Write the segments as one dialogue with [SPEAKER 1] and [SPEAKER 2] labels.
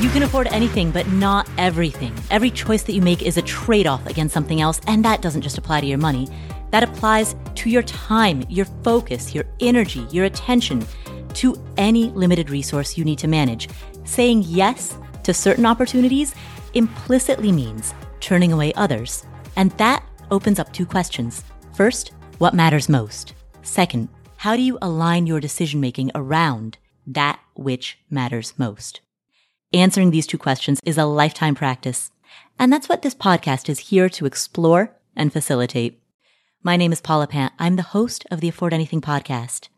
[SPEAKER 1] You can afford anything, but not everything. Every choice that you make is a trade off against something else, and that doesn't just apply to your money. That applies to your time, your focus, your energy, your attention, to any limited resource you need to manage. Saying yes to certain opportunities implicitly means turning away others. And that opens up two questions. First, what matters most? Second, how do you align your decision making around that which matters most? Answering these two questions is a lifetime practice. And that's what this podcast is here to explore and facilitate. My name is Paula Pant. I'm the host of the Afford Anything podcast.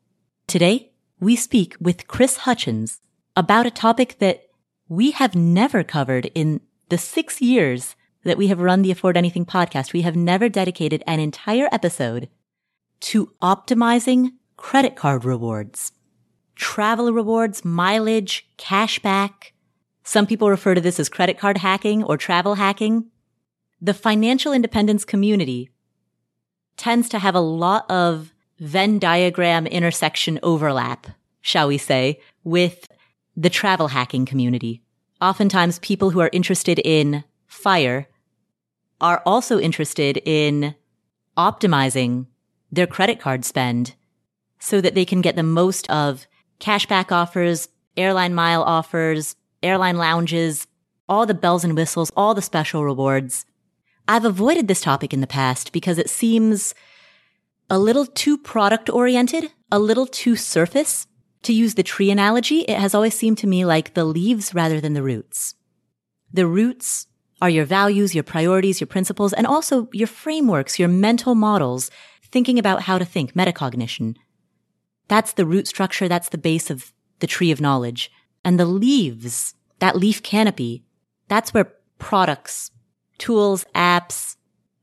[SPEAKER 1] Today, we speak with Chris Hutchins about a topic that we have never covered in the six years that we have run the Afford Anything podcast. We have never dedicated an entire episode to optimizing credit card rewards, travel rewards, mileage, cashback, some people refer to this as credit card hacking or travel hacking. The financial independence community tends to have a lot of Venn diagram intersection overlap, shall we say, with the travel hacking community. Oftentimes people who are interested in fire are also interested in optimizing their credit card spend so that they can get the most of cashback offers, airline mile offers, airline lounges, all the bells and whistles, all the special rewards. I've avoided this topic in the past because it seems a little too product oriented, a little too surface. To use the tree analogy, it has always seemed to me like the leaves rather than the roots. The roots are your values, your priorities, your principles, and also your frameworks, your mental models, thinking about how to think, metacognition. That's the root structure. That's the base of the tree of knowledge. And the leaves, that leaf canopy, that's where products, tools, apps,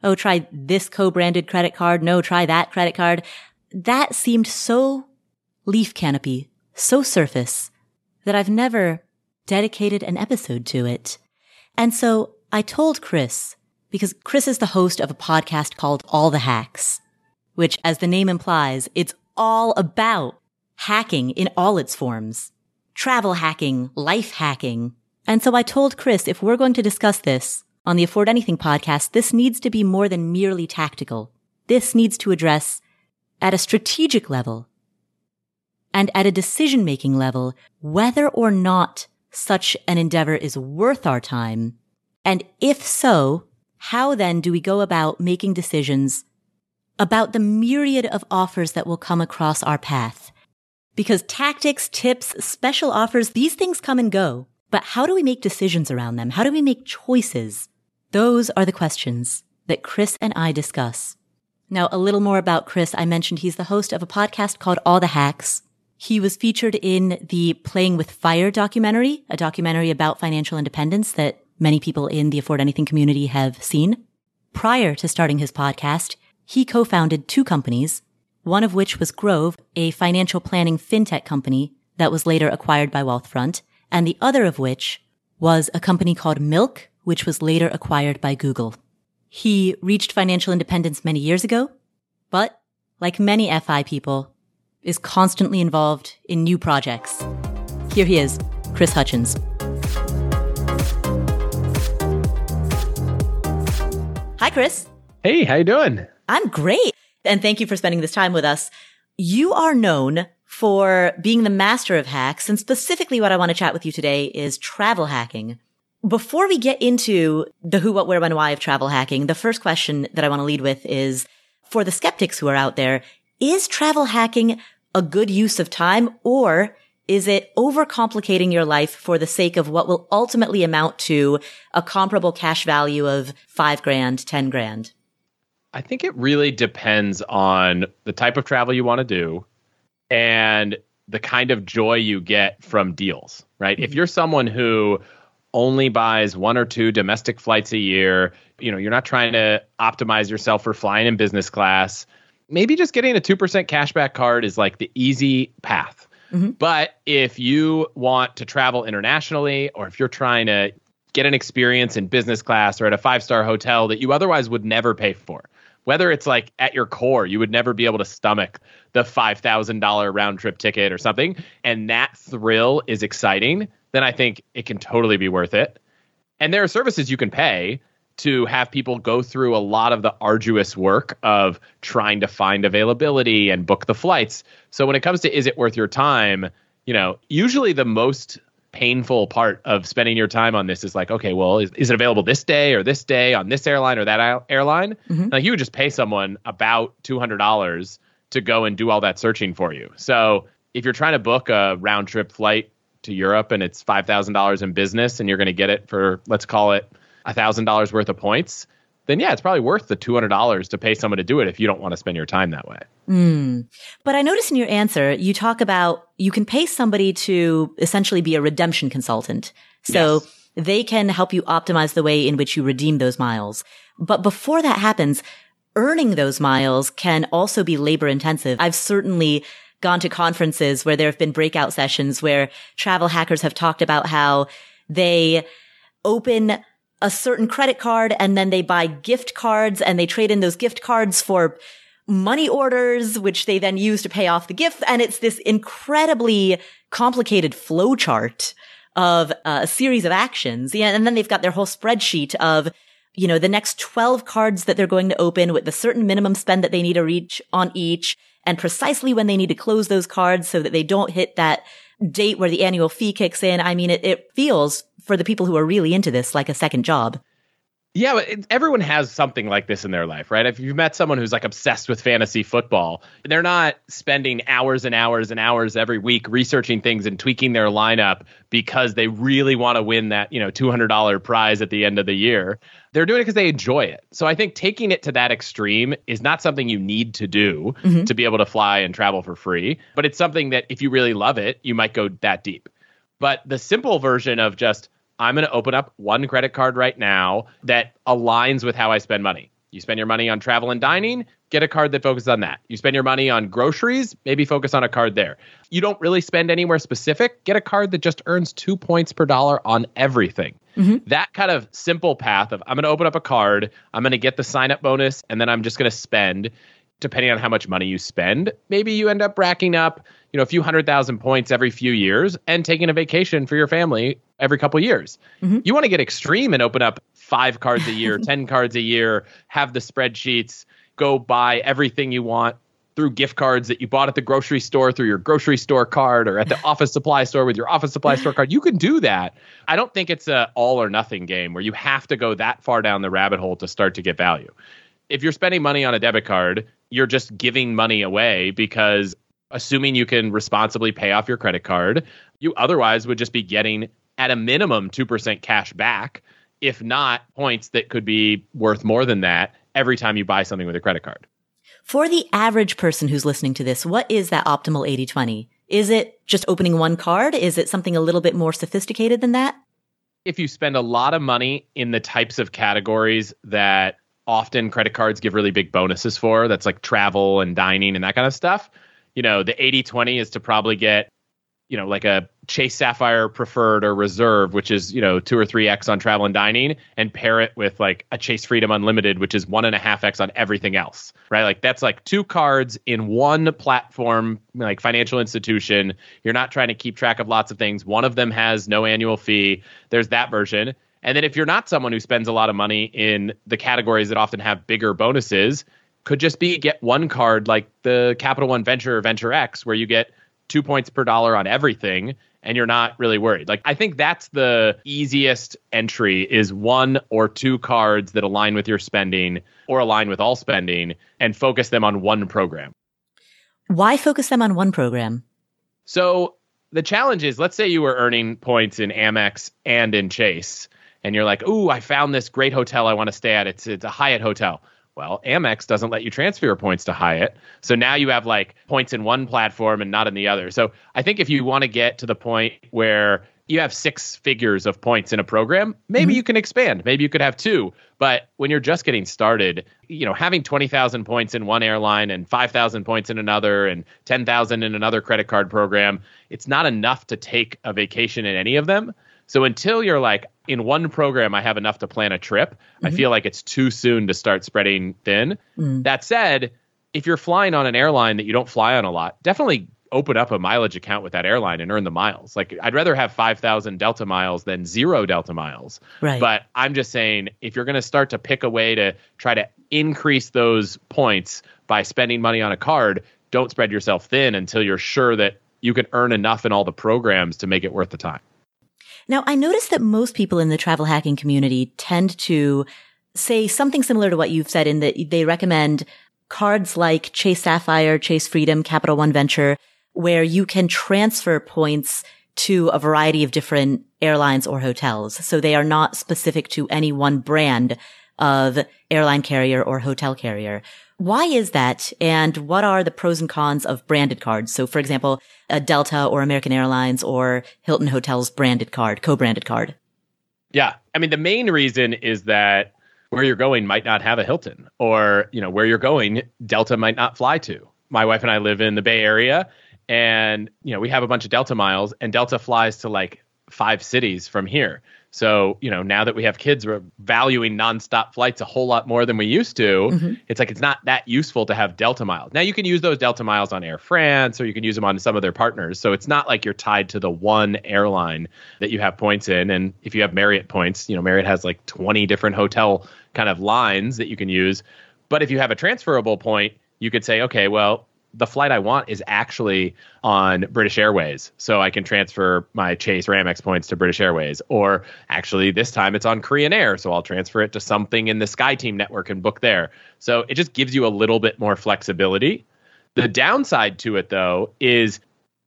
[SPEAKER 1] oh, try this co-branded credit card. No, try that credit card. That seemed so leaf canopy, so surface that I've never dedicated an episode to it. And so I told Chris, because Chris is the host of a podcast called All the Hacks, which as the name implies, it's all about hacking in all its forms travel hacking, life hacking. And so I told Chris, if we're going to discuss this on the Afford Anything podcast, this needs to be more than merely tactical. This needs to address at a strategic level and at a decision making level whether or not such an endeavor is worth our time. And if so, how then do we go about making decisions about the myriad of offers that will come across our path? Because tactics, tips, special offers, these things come and go. But how do we make decisions around them? How do we make choices? Those are the questions that Chris and I discuss. Now, a little more about Chris. I mentioned he's the host of a podcast called All the Hacks. He was featured in the Playing with Fire documentary, a documentary about financial independence that many people in the Afford Anything community have seen. Prior to starting his podcast, he co-founded two companies, one of which was Grove, a financial planning fintech company that was later acquired by Wealthfront, and the other of which was a company called Milk, which was later acquired by Google. He reached financial independence many years ago, but like many FI people, is constantly involved in new projects. Here he is, Chris Hutchins. Hi, Chris.
[SPEAKER 2] Hey, how you doing?
[SPEAKER 1] I'm great and thank you for spending this time with us. You are known for being the master of hacks. And specifically what I want to chat with you today is travel hacking. Before we get into the who, what, where, when, why of travel hacking, the first question that I want to lead with is for the skeptics who are out there, is travel hacking a good use of time or is it overcomplicating your life for the sake of what will ultimately amount to a comparable cash value of five grand, 10 grand?
[SPEAKER 2] I think it really depends on the type of travel you want to do and the kind of joy you get from deals, right? Mm-hmm. If you're someone who only buys one or two domestic flights a year, you know, you're not trying to optimize yourself for flying in business class, maybe just getting a 2% cashback card is like the easy path. Mm-hmm. But if you want to travel internationally or if you're trying to get an experience in business class or at a five star hotel that you otherwise would never pay for, whether it's like at your core, you would never be able to stomach the $5,000 round trip ticket or something, and that thrill is exciting, then I think it can totally be worth it. And there are services you can pay to have people go through a lot of the arduous work of trying to find availability and book the flights. So when it comes to is it worth your time, you know, usually the most painful part of spending your time on this is like, okay, well, is, is it available this day or this day on this airline or that airline? Mm-hmm. Like you would just pay someone about $200 to go and do all that searching for you. So if you're trying to book a round trip flight to Europe and it's $5,000 in business and you're going to get it for, let's call it $1,000 worth of points, then yeah, it's probably worth the $200 to pay someone to do it if you don't want to spend your time that way.
[SPEAKER 1] Mm. But I notice in your answer, you talk about you can pay somebody to essentially be a redemption consultant. So yes. they can help you optimize the way in which you redeem those miles. But before that happens, earning those miles can also be labor intensive. I've certainly gone to conferences where there have been breakout sessions where travel hackers have talked about how they open a certain credit card and then they buy gift cards and they trade in those gift cards for money orders, which they then use to pay off the gift. And it's this incredibly complicated flow chart of uh, a series of actions. Yeah. And then they've got their whole spreadsheet of, you know, the next 12 cards that they're going to open with the certain minimum spend that they need to reach on each and precisely when they need to close those cards so that they don't hit that date where the annual fee kicks in. I mean, it, it feels for the people who are really into this like a second job.
[SPEAKER 2] Yeah, but it, everyone has something like this in their life, right? If you've met someone who's like obsessed with fantasy football, they're not spending hours and hours and hours every week researching things and tweaking their lineup because they really want to win that, you know, $200 prize at the end of the year. They're doing it because they enjoy it. So I think taking it to that extreme is not something you need to do mm-hmm. to be able to fly and travel for free, but it's something that if you really love it, you might go that deep. But the simple version of just I'm going to open up one credit card right now that aligns with how I spend money. You spend your money on travel and dining, get a card that focuses on that. You spend your money on groceries, maybe focus on a card there. You don't really spend anywhere specific, get a card that just earns two points per dollar on everything. Mm-hmm. That kind of simple path of I'm going to open up a card, I'm going to get the sign up bonus, and then I'm just going to spend depending on how much money you spend. Maybe you end up racking up you know a few hundred thousand points every few years and taking a vacation for your family every couple years. Mm-hmm. You want to get extreme and open up five cards a year, 10 cards a year, have the spreadsheets, go buy everything you want through gift cards that you bought at the grocery store through your grocery store card or at the office supply store with your office supply store card. You can do that. I don't think it's a all or nothing game where you have to go that far down the rabbit hole to start to get value. If you're spending money on a debit card, you're just giving money away because assuming you can responsibly pay off your credit card, you otherwise would just be getting at a minimum 2% cash back, if not points that could be worth more than that every time you buy something with a credit card.
[SPEAKER 1] For the average person who's listening to this, what is that optimal 80 20? Is it just opening one card? Is it something a little bit more sophisticated than that?
[SPEAKER 2] If you spend a lot of money in the types of categories that often credit cards give really big bonuses for, that's like travel and dining and that kind of stuff, you know, the 80 20 is to probably get, you know, like a Chase Sapphire Preferred or Reserve, which is, you know, two or three X on travel and dining, and pair it with like a Chase Freedom Unlimited, which is one and a half X on everything else, right? Like that's like two cards in one platform, like financial institution. You're not trying to keep track of lots of things. One of them has no annual fee. There's that version. And then if you're not someone who spends a lot of money in the categories that often have bigger bonuses, could just be get one card like the Capital One Venture or Venture X, where you get two points per dollar on everything and you're not really worried. Like I think that's the easiest entry is one or two cards that align with your spending or align with all spending and focus them on one program.
[SPEAKER 1] Why focus them on one program?
[SPEAKER 2] So the challenge is let's say you were earning points in Amex and in Chase and you're like, "Ooh, I found this great hotel I want to stay at. It's it's a Hyatt hotel." Well, Amex doesn't let you transfer your points to Hyatt. So now you have like points in one platform and not in the other. So I think if you want to get to the point where you have six figures of points in a program, maybe mm-hmm. you can expand. Maybe you could have two. But when you're just getting started, you know, having 20,000 points in one airline and 5,000 points in another and 10,000 in another credit card program, it's not enough to take a vacation in any of them. So until you're like in one program, I have enough to plan a trip, mm-hmm. I feel like it's too soon to start spreading thin. Mm. That said, if you're flying on an airline that you don't fly on a lot, definitely open up a mileage account with that airline and earn the miles. Like I'd rather have 5,000 Delta miles than zero Delta miles.
[SPEAKER 1] Right.
[SPEAKER 2] But I'm just saying if you're going to start to pick a way to try to increase those points by spending money on a card, don't spread yourself thin until you're sure that you can earn enough in all the programs to make it worth the time.
[SPEAKER 1] Now, I noticed that most people in the travel hacking community tend to say something similar to what you've said in that they recommend cards like Chase Sapphire, Chase Freedom, Capital One Venture, where you can transfer points to a variety of different airlines or hotels. So they are not specific to any one brand of airline carrier or hotel carrier. Why is that? And what are the pros and cons of branded cards? So for example, a Delta or American Airlines or Hilton Hotels branded card, co-branded card.
[SPEAKER 2] Yeah. I mean, the main reason is that where you're going might not have a Hilton or, you know, where you're going, Delta might not fly to. My wife and I live in the Bay Area and, you know, we have a bunch of Delta miles and Delta flies to like five cities from here. So, you know, now that we have kids, we're valuing nonstop flights a whole lot more than we used to. Mm-hmm. It's like it's not that useful to have Delta miles. Now you can use those Delta miles on Air France or you can use them on some of their partners. So it's not like you're tied to the one airline that you have points in. And if you have Marriott points, you know, Marriott has like 20 different hotel kind of lines that you can use. But if you have a transferable point, you could say, okay, well, the flight I want is actually on British Airways. So I can transfer my Chase or Amex points to British Airways. Or actually, this time it's on Korean Air. So I'll transfer it to something in the SkyTeam network and book there. So it just gives you a little bit more flexibility. The downside to it, though, is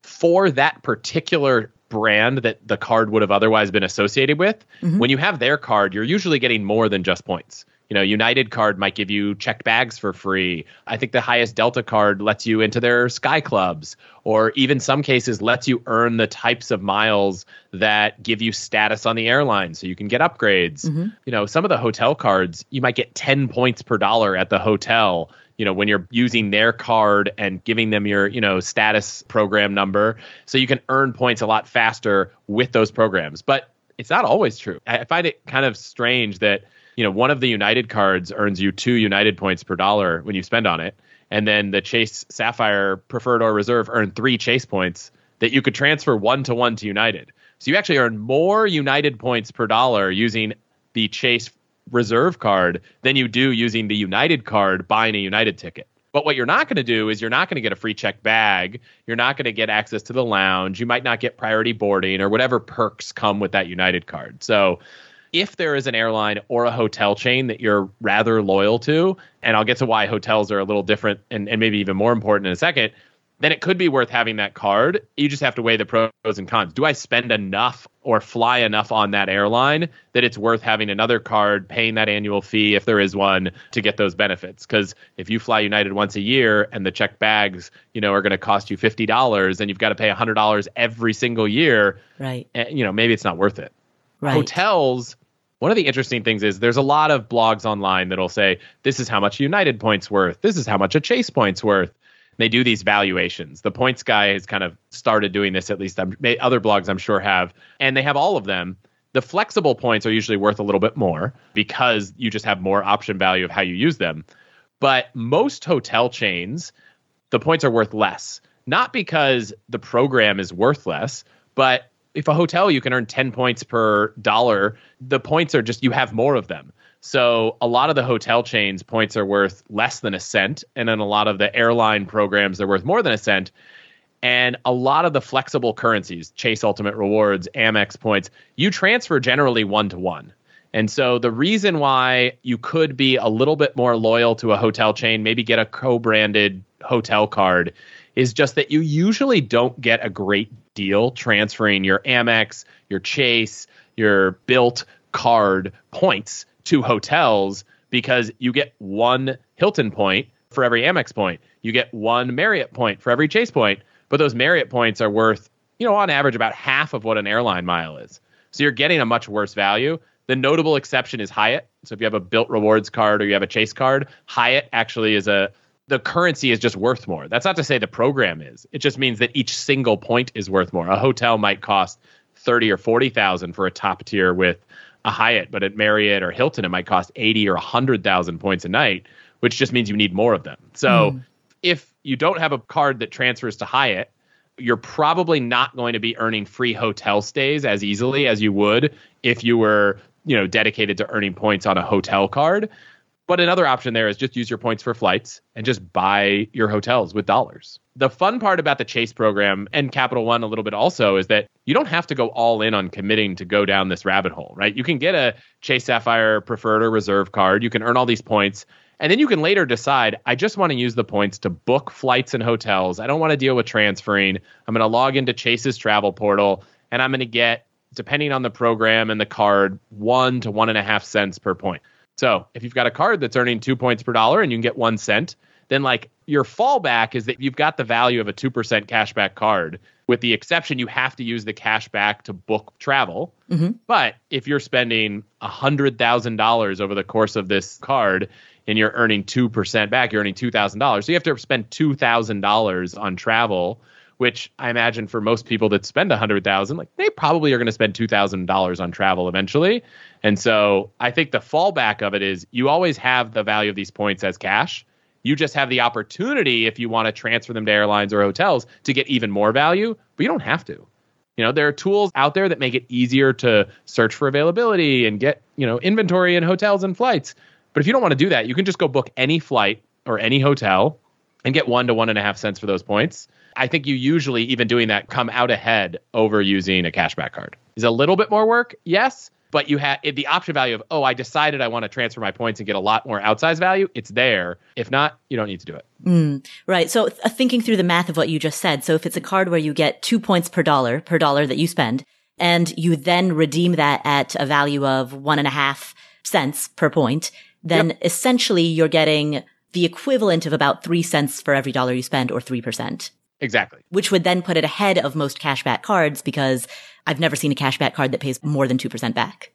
[SPEAKER 2] for that particular brand that the card would have otherwise been associated with, mm-hmm. when you have their card, you're usually getting more than just points you know, United card might give you checked bags for free. I think the highest Delta card lets you into their Sky Clubs, or even some cases lets you earn the types of miles that give you status on the airline so you can get upgrades. Mm-hmm. You know, some of the hotel cards, you might get 10 points per dollar at the hotel you know when you're using their card and giving them your you know status program number so you can earn points a lot faster with those programs but it's not always true i find it kind of strange that you know, one of the United cards earns you two United points per dollar when you spend on it. And then the Chase Sapphire Preferred or Reserve earn three Chase points that you could transfer one to one to United. So you actually earn more United points per dollar using the Chase Reserve card than you do using the United card buying a United ticket. But what you're not going to do is you're not going to get a free check bag. You're not going to get access to the lounge. You might not get priority boarding or whatever perks come with that United card. So if there is an airline or a hotel chain that you're rather loyal to, and I'll get to why hotels are a little different and, and maybe even more important in a second, then it could be worth having that card. You just have to weigh the pros and cons. Do I spend enough or fly enough on that airline that it's worth having another card, paying that annual fee if there is one to get those benefits? Because if you fly United once a year and the check bags, you know, are going to cost you fifty dollars, and you've got to pay hundred dollars every single year,
[SPEAKER 1] right?
[SPEAKER 2] Eh, you know, maybe it's not worth it.
[SPEAKER 1] Right.
[SPEAKER 2] Hotels one of the interesting things is there's a lot of blogs online that'll say this is how much United points worth, this is how much a Chase points worth. They do these valuations. The points guy has kind of started doing this. At least I'm, other blogs I'm sure have, and they have all of them. The flexible points are usually worth a little bit more because you just have more option value of how you use them. But most hotel chains, the points are worth less. Not because the program is worth less, but if a hotel you can earn 10 points per dollar, the points are just you have more of them. So a lot of the hotel chains points are worth less than a cent and then a lot of the airline programs they're worth more than a cent. And a lot of the flexible currencies, Chase Ultimate Rewards, Amex points, you transfer generally one to one. And so the reason why you could be a little bit more loyal to a hotel chain, maybe get a co-branded hotel card is just that you usually don't get a great deal transferring your Amex, your Chase, your Bilt card points to hotels because you get one Hilton point for every Amex point. You get one Marriott point for every Chase point, but those Marriott points are worth, you know, on average about half of what an airline mile is. So you're getting a much worse value. The notable exception is Hyatt. So if you have a Bilt rewards card or you have a Chase card, Hyatt actually is a the currency is just worth more. That's not to say the program is. It just means that each single point is worth more. A hotel might cost thirty or forty thousand for a top tier with a Hyatt, but at Marriott or Hilton, it might cost eighty or hundred thousand points a night, which just means you need more of them. So mm. if you don't have a card that transfers to Hyatt, you're probably not going to be earning free hotel stays as easily as you would if you were, you know, dedicated to earning points on a hotel card. But another option there is just use your points for flights and just buy your hotels with dollars. The fun part about the Chase program and Capital One a little bit also is that you don't have to go all in on committing to go down this rabbit hole, right? You can get a Chase Sapphire preferred or reserve card. You can earn all these points. And then you can later decide, I just want to use the points to book flights and hotels. I don't want to deal with transferring. I'm going to log into Chase's travel portal and I'm going to get, depending on the program and the card, one to one and a half cents per point. So if you've got a card that's earning two points per dollar and you can get one cent, then like your fallback is that you've got the value of a 2% cashback card with the exception you have to use the cash back to book travel mm-hmm. but if you're spending $100000 over the course of this card and you're earning 2% back you're earning $2000 so you have to spend $2000 on travel which i imagine for most people that spend a 100000 like they probably are going to spend $2000 on travel eventually and so i think the fallback of it is you always have the value of these points as cash you just have the opportunity, if you want to transfer them to airlines or hotels, to get even more value, but you don't have to. You know, there are tools out there that make it easier to search for availability and get, you know, inventory in hotels and flights. But if you don't want to do that, you can just go book any flight or any hotel and get one to one and a half cents for those points. I think you usually, even doing that, come out ahead over using a cashback card. Is a little bit more work? Yes but you have the option value of oh i decided i want to transfer my points and get a lot more outsized value it's there if not you don't need to do it
[SPEAKER 1] mm, right so uh, thinking through the math of what you just said so if it's a card where you get two points per dollar per dollar that you spend and you then redeem that at a value of one and a half cents per point then yep. essentially you're getting the equivalent of about three cents for every dollar you spend or 3%.
[SPEAKER 2] Exactly.
[SPEAKER 1] Which would then put it ahead of most cashback cards because I've never seen a cashback card that pays more than 2% back.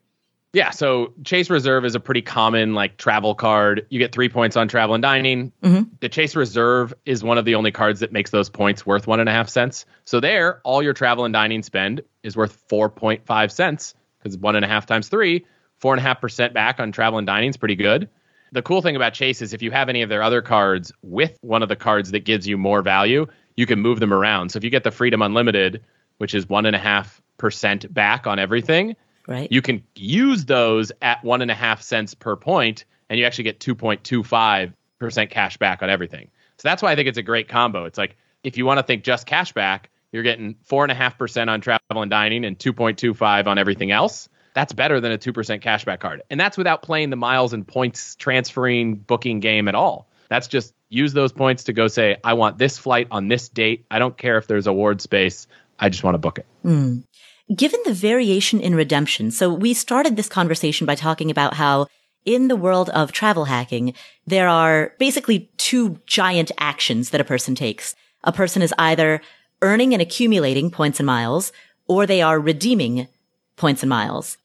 [SPEAKER 2] Yeah, so Chase Reserve is a pretty common like travel card. You get three points on travel and dining. Mm-hmm. The Chase Reserve is one of the only cards that makes those points worth one and a half cents. So there, all your travel and dining spend is worth four point five cents because one and a half times three, four and a half percent back on travel and dining is pretty good. The cool thing about Chase is if you have any of their other cards with one of the cards that gives you more value, you can move them around. So if you get the Freedom Unlimited, which is one and a half percent back on everything.
[SPEAKER 1] Right.
[SPEAKER 2] You can use those at one and a half cents per point, and you actually get 2.25 percent cash back on everything. So that's why I think it's a great combo. It's like if you want to think just cash back, you're getting four and a half percent on travel and dining and 2.25 on everything else. That's better than a 2% cashback card. And that's without playing the miles and points transferring booking game at all. That's just use those points to go say, I want this flight on this date. I don't care if there's award space. I just want to book it.
[SPEAKER 1] Mm. Given the variation in redemption, so we started this conversation by talking about how in the world of travel hacking, there are basically two giant actions that a person takes. A person is either earning and accumulating points and miles, or they are redeeming points and miles.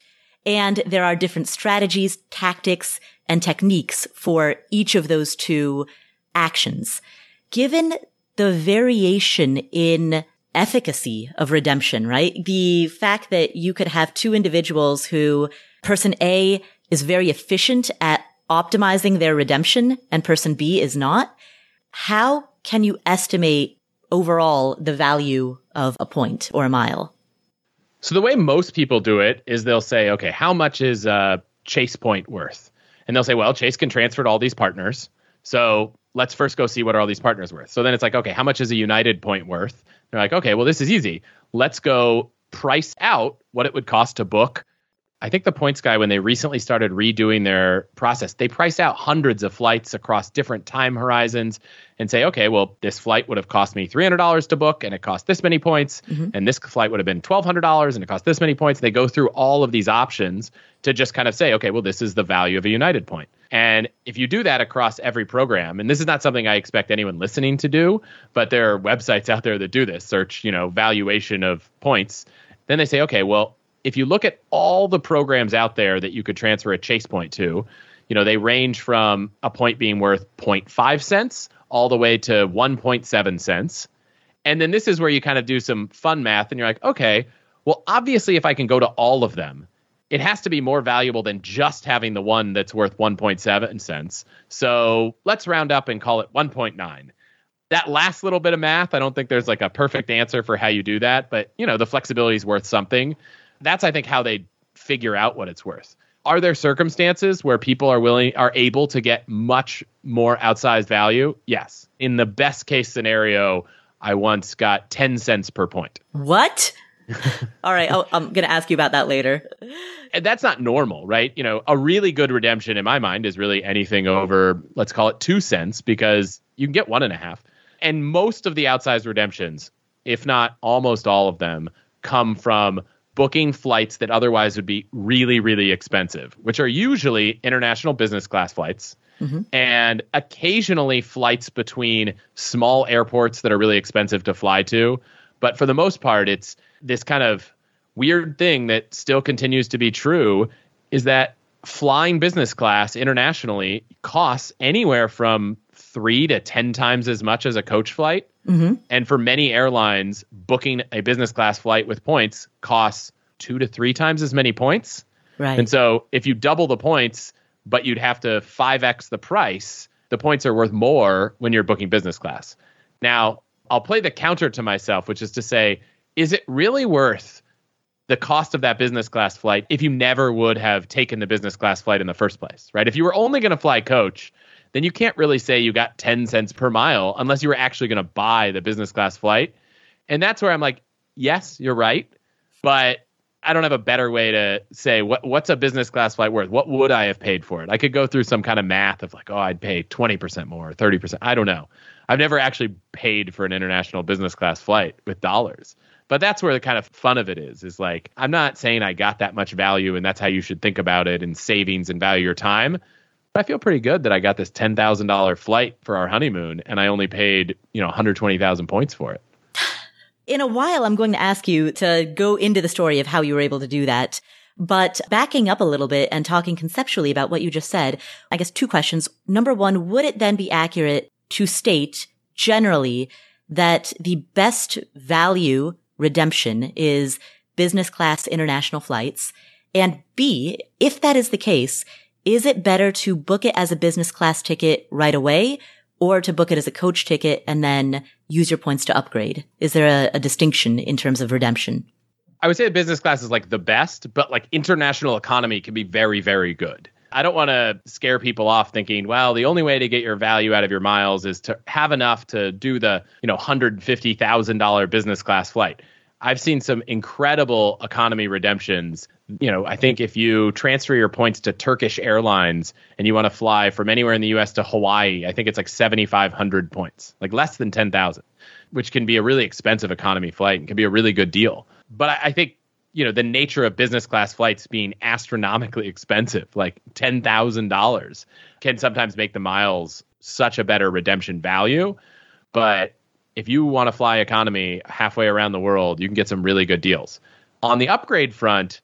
[SPEAKER 1] And there are different strategies, tactics, and techniques for each of those two actions. Given the variation in efficacy of redemption, right? The fact that you could have two individuals who person A is very efficient at optimizing their redemption and person B is not. How can you estimate overall the value of a point or a mile?
[SPEAKER 2] So the way most people do it is they'll say, okay, how much is a Chase point worth? And they'll say, well, Chase can transfer to all these partners. So let's first go see what are all these partners worth. So then it's like, okay, how much is a United point worth? They're like, okay, well, this is easy. Let's go price out what it would cost to book. I think the Points Guy, when they recently started redoing their process, they price out hundreds of flights across different time horizons and say, okay, well, this flight would have cost me $300 to book and it cost this many points. Mm-hmm. And this flight would have been $1,200 and it cost this many points. They go through all of these options to just kind of say, okay, well, this is the value of a United point. And if you do that across every program, and this is not something I expect anyone listening to do, but there are websites out there that do this search, you know, valuation of points. Then they say, okay, well, if you look at all the programs out there that you could transfer a chase point to, you know, they range from a point being worth 0.5 cents all the way to 1.7 cents. And then this is where you kind of do some fun math and you're like, okay, Well, obviously, if I can go to all of them, it has to be more valuable than just having the one that's worth 1.7 cents. So let's round up and call it 1.9. That last little bit of math, I don't think there's like a perfect answer for how you do that, but you know, the flexibility is worth something. That's, I think, how they figure out what it's worth. Are there circumstances where people are willing, are able to get much more outsized value? Yes. In the best case scenario, I once got 10 cents per point.
[SPEAKER 1] What? All right, oh, i am going to ask you about that later.
[SPEAKER 2] And that's not normal, right? You know, a really good redemption in my mind is really anything over, let's call it two cents, because you can get one and a half. And most of the outsized redemptions, if not almost all of them, come from booking flights that otherwise would be really, really expensive, which are usually international business class flights. Mm-hmm. And occasionally flights between small airports that are really expensive to fly to. But for the most part, it's this kind of weird thing that still continues to be true is that flying business class internationally costs anywhere from three to 10 times as much as a coach flight. Mm-hmm. And for many airlines, booking a business class flight with points costs two to three times as many points.
[SPEAKER 1] Right.
[SPEAKER 2] And so if you double the points, but you'd have to 5x the price, the points are worth more when you're booking business class. Now, I'll play the counter to myself, which is to say, is it really worth the cost of that business class flight if you never would have taken the business class flight in the first place, right? If you were only going to fly coach, then you can't really say you got 10 cents per mile unless you were actually going to buy the business class flight. And that's where I'm like, yes, you're right. But I don't have a better way to say what what's a business class flight worth? What would I have paid for it? I could go through some kind of math of like, oh, I'd pay 20% more, 30%. I don't know. I've never actually paid for an international business class flight with dollars. But that's where the kind of fun of it is. Is like I'm not saying I got that much value and that's how you should think about it and savings and value your time. I feel pretty good that I got this ten thousand dollar flight for our honeymoon and I only paid you know 120,000 points for it.
[SPEAKER 1] In a while, I'm going to ask you to go into the story of how you were able to do that. But backing up a little bit and talking conceptually about what you just said, I guess two questions. Number one, would it then be accurate to state generally that the best value redemption is business class international flights? And B, if that is the case, is it better to book it as a business class ticket right away or to book it as a coach ticket and then use your points to upgrade? Is there a, a distinction in terms of redemption?
[SPEAKER 2] I would say business class is like the best, but like international economy can be very, very good. I don't want to scare people off thinking, well, the only way to get your value out of your miles is to have enough to do the, you know, $150,000 business class flight. I've seen some incredible economy redemptions. You know, I think if you transfer your points to Turkish Airlines and you want to fly from anywhere in the US to Hawaii, I think it's like 7,500 points, like less than 10,000, which can be a really expensive economy flight and can be a really good deal. But I, I think, you know, the nature of business class flights being astronomically expensive, like $10,000, can sometimes make the miles such a better redemption value. But if you want to fly economy halfway around the world, you can get some really good deals. On the upgrade front,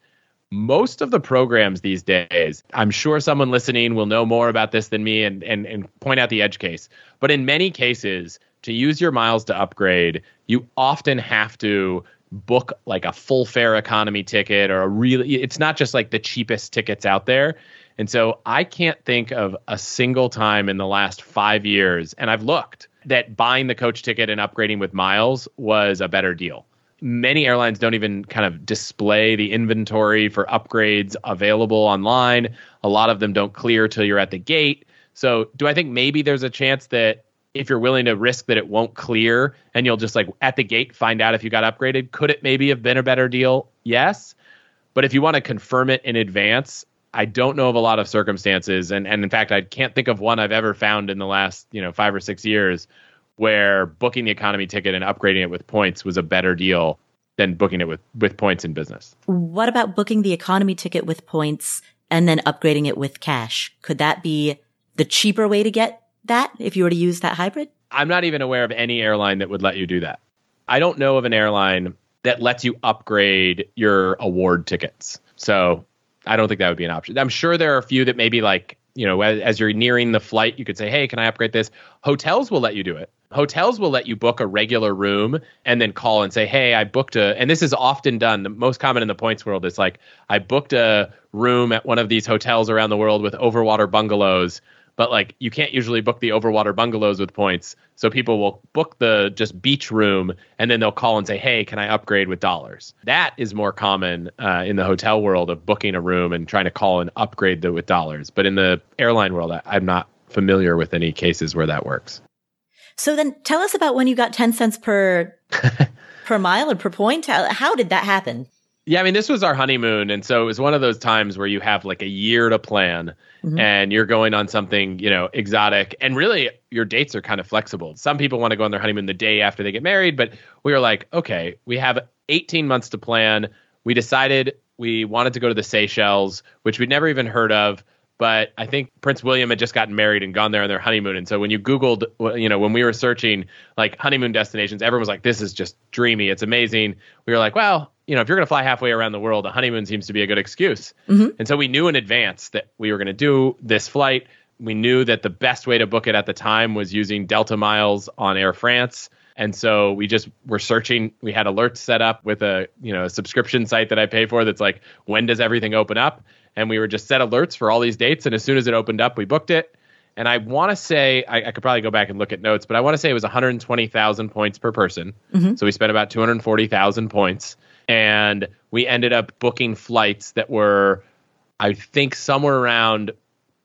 [SPEAKER 2] most of the programs these days, I'm sure someone listening will know more about this than me and, and, and point out the edge case. But in many cases, to use your miles to upgrade, you often have to book like a full fare economy ticket or a really, it's not just like the cheapest tickets out there. And so I can't think of a single time in the last five years, and I've looked, that buying the coach ticket and upgrading with miles was a better deal. Many airlines don't even kind of display the inventory for upgrades available online. A lot of them don't clear till you're at the gate. So, do I think maybe there's a chance that if you're willing to risk that it won't clear and you'll just like at the gate find out if you got upgraded, could it maybe have been a better deal? Yes. But if you want to confirm it in advance, I don't know of a lot of circumstances, and and in fact, I can't think of one I've ever found in the last you know five or six years where booking the economy ticket and upgrading it with points was a better deal than booking it with with points in business.
[SPEAKER 1] What about booking the economy ticket with points and then upgrading it with cash? Could that be the cheaper way to get that if you were to use that hybrid?
[SPEAKER 2] I'm not even aware of any airline that would let you do that. I don't know of an airline that lets you upgrade your award tickets. So I don't think that would be an option. I'm sure there are a few that maybe like you know, as, as you're nearing the flight, you could say, "Hey, can I upgrade this?" Hotels will let you do it. Hotels will let you book a regular room and then call and say, "Hey, I booked a." And this is often done. The most common in the points world is like, "I booked a room at one of these hotels around the world with overwater bungalows." But like, you can't usually book the overwater bungalows with points. So people will book the just beach room and then they'll call and say, "Hey, can I upgrade with dollars?" That is more common uh, in the hotel world of booking a room and trying to call and upgrade the, with dollars. But in the airline world, I, I'm not familiar with any cases where that works.
[SPEAKER 1] So then tell us about when you got 10 cents per per mile or per point. How, how did that happen?
[SPEAKER 2] Yeah, I mean, this was our honeymoon. And so it was one of those times where you have like a year to plan mm-hmm. and you're going on something, you know, exotic. And really, your dates are kind of flexible. Some people want to go on their honeymoon the day after they get married, but we were like, okay, we have 18 months to plan. We decided we wanted to go to the Seychelles, which we'd never even heard of but I think Prince William had just gotten married and gone there on their honeymoon. And so when you Googled, you know, when we were searching like honeymoon destinations, everyone was like, this is just dreamy. It's amazing. We were like, well, you know, if you're going to fly halfway around the world, a honeymoon seems to be a good excuse. Mm-hmm. And so we knew in advance that we were going to do this flight. We knew that the best way to book it at the time was using Delta miles on Air France. And so we just were searching. We had alerts set up with a you know a subscription site that I pay for. That's like when does everything open up? and we were just set alerts for all these dates. And as soon as it opened up, we booked it. And I want to say I, I, could probably go back and look at notes, but I want to say it was 120,000 points per person. Mm-hmm. So we spent about 240,000 points, and we ended up booking flights that were, I think, somewhere around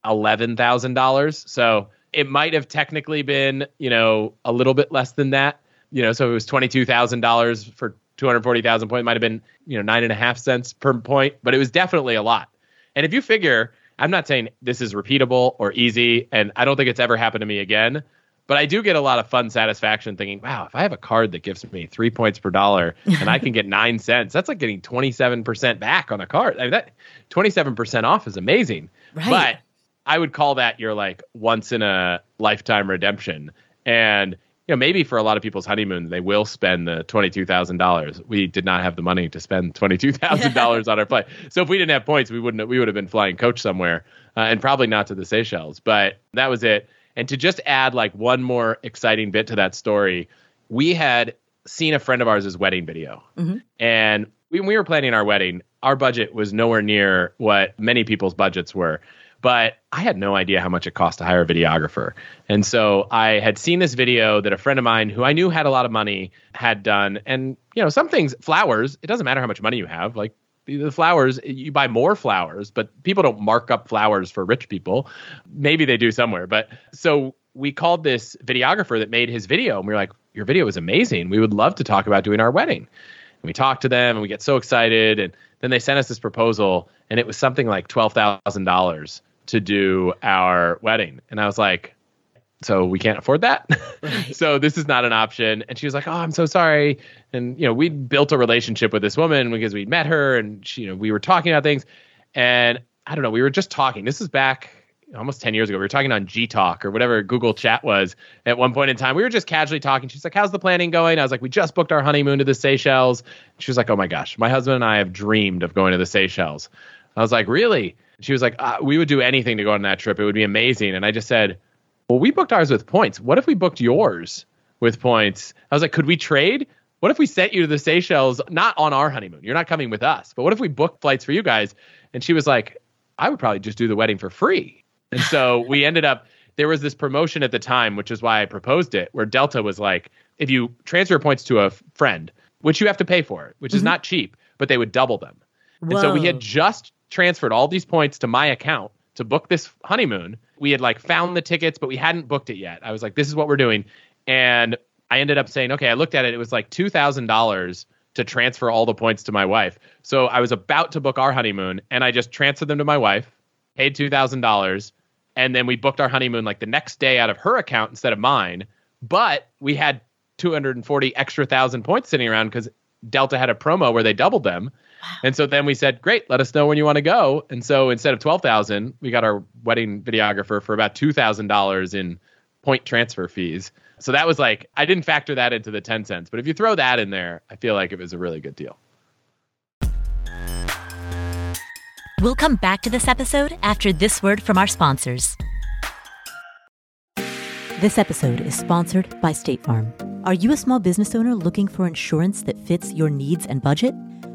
[SPEAKER 2] eleven thousand dollars. So it might have technically been, you know, a little bit less than that. You know, so it was twenty two thousand dollars for 240,000 points. Might have been, you know, nine and a half cents per point, but it was definitely a lot. And if you figure, I'm not saying this is repeatable or easy, and I don't think it's ever happened to me again. But I do get a lot of fun satisfaction thinking, wow, if I have a card that gives me three points per dollar and I can get nine cents, that's like getting 27% back on a card. I mean, that 27% off is amazing. Right. But I would call that your like once in a lifetime redemption. And you know, maybe for a lot of people's honeymoon, they will spend the twenty-two thousand dollars. We did not have the money to spend twenty-two thousand dollars on our flight. So if we didn't have points, we wouldn't. We would have been flying coach somewhere, uh, and probably not to the Seychelles. But that was it. And to just add like one more exciting bit to that story, we had seen a friend of ours' wedding video, mm-hmm. and when we were planning our wedding, our budget was nowhere near what many people's budgets were but I had no idea how much it cost to hire a videographer. And so I had seen this video that a friend of mine who I knew had a lot of money had done. And, you know, some things, flowers, it doesn't matter how much money you have. Like the flowers, you buy more flowers, but people don't mark up flowers for rich people. Maybe they do somewhere. But so we called this videographer that made his video and we were like, Your video is amazing. We would love to talk about doing our wedding. And we talked to them and we get so excited. And then they sent us this proposal and it was something like $12,000 to do our wedding. And I was like, so we can't afford that. Right. so this is not an option. And she was like, oh, I'm so sorry. And, you know, we built a relationship with this woman because we met her and she, you know, we were talking about things. And I don't know, we were just talking. This is back almost 10 years ago. We were talking on G Talk or whatever Google chat was at one point in time. We were just casually talking. She's like, How's the planning going? I was like, We just booked our honeymoon to the Seychelles. She was like, Oh my gosh, my husband and I have dreamed of going to the Seychelles. I was like, Really? She was like, uh, we would do anything to go on that trip. It would be amazing. And I just said, well, we booked ours with points. What if we booked yours with points? I was like, could we trade? What if we sent you to the Seychelles, not on our honeymoon? You're not coming with us, but what if we booked flights for you guys? And she was like, I would probably just do the wedding for free. And so we ended up, there was this promotion at the time, which is why I proposed it, where Delta was like, if you transfer points to a friend, which you have to pay for, which mm-hmm. is not cheap, but they would double them. Whoa. And so we had just transferred all these points to my account to book this honeymoon. We had like found the tickets, but we hadn't booked it yet. I was like, this is what we're doing. And I ended up saying, okay, I looked at it. It was like $2,000 to transfer all the points to my wife. So I was about to book our honeymoon and I just transferred them to my wife, paid $2,000. And then we booked our honeymoon like the next day out of her account instead of mine. But we had 240 extra thousand points sitting around because Delta had a promo where they doubled them. And so then we said, great, let us know when you want to go. And so instead of 12,000, we got our wedding videographer for about $2,000 in point transfer fees. So that was like, I didn't factor that into the 10 cents, but if you throw that in there, I feel like it was a really good deal.
[SPEAKER 1] We'll come back to this episode after this word from our sponsors. This episode is sponsored by State Farm. Are you a small business owner looking for insurance that fits your needs and budget?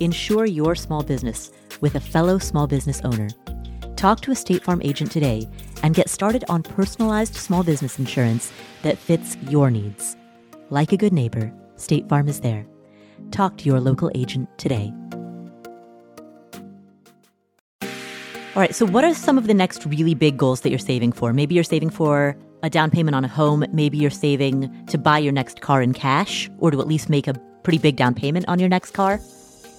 [SPEAKER 1] Insure your small business with a fellow small business owner. Talk to a State Farm agent today and get started on personalized small business insurance that fits your needs. Like a good neighbor, State Farm is there. Talk to your local agent today. All right, so what are some of the next really big goals that you're saving for? Maybe you're saving for a down payment on a home. Maybe you're saving to buy your next car in cash or to at least make a pretty big down payment on your next car.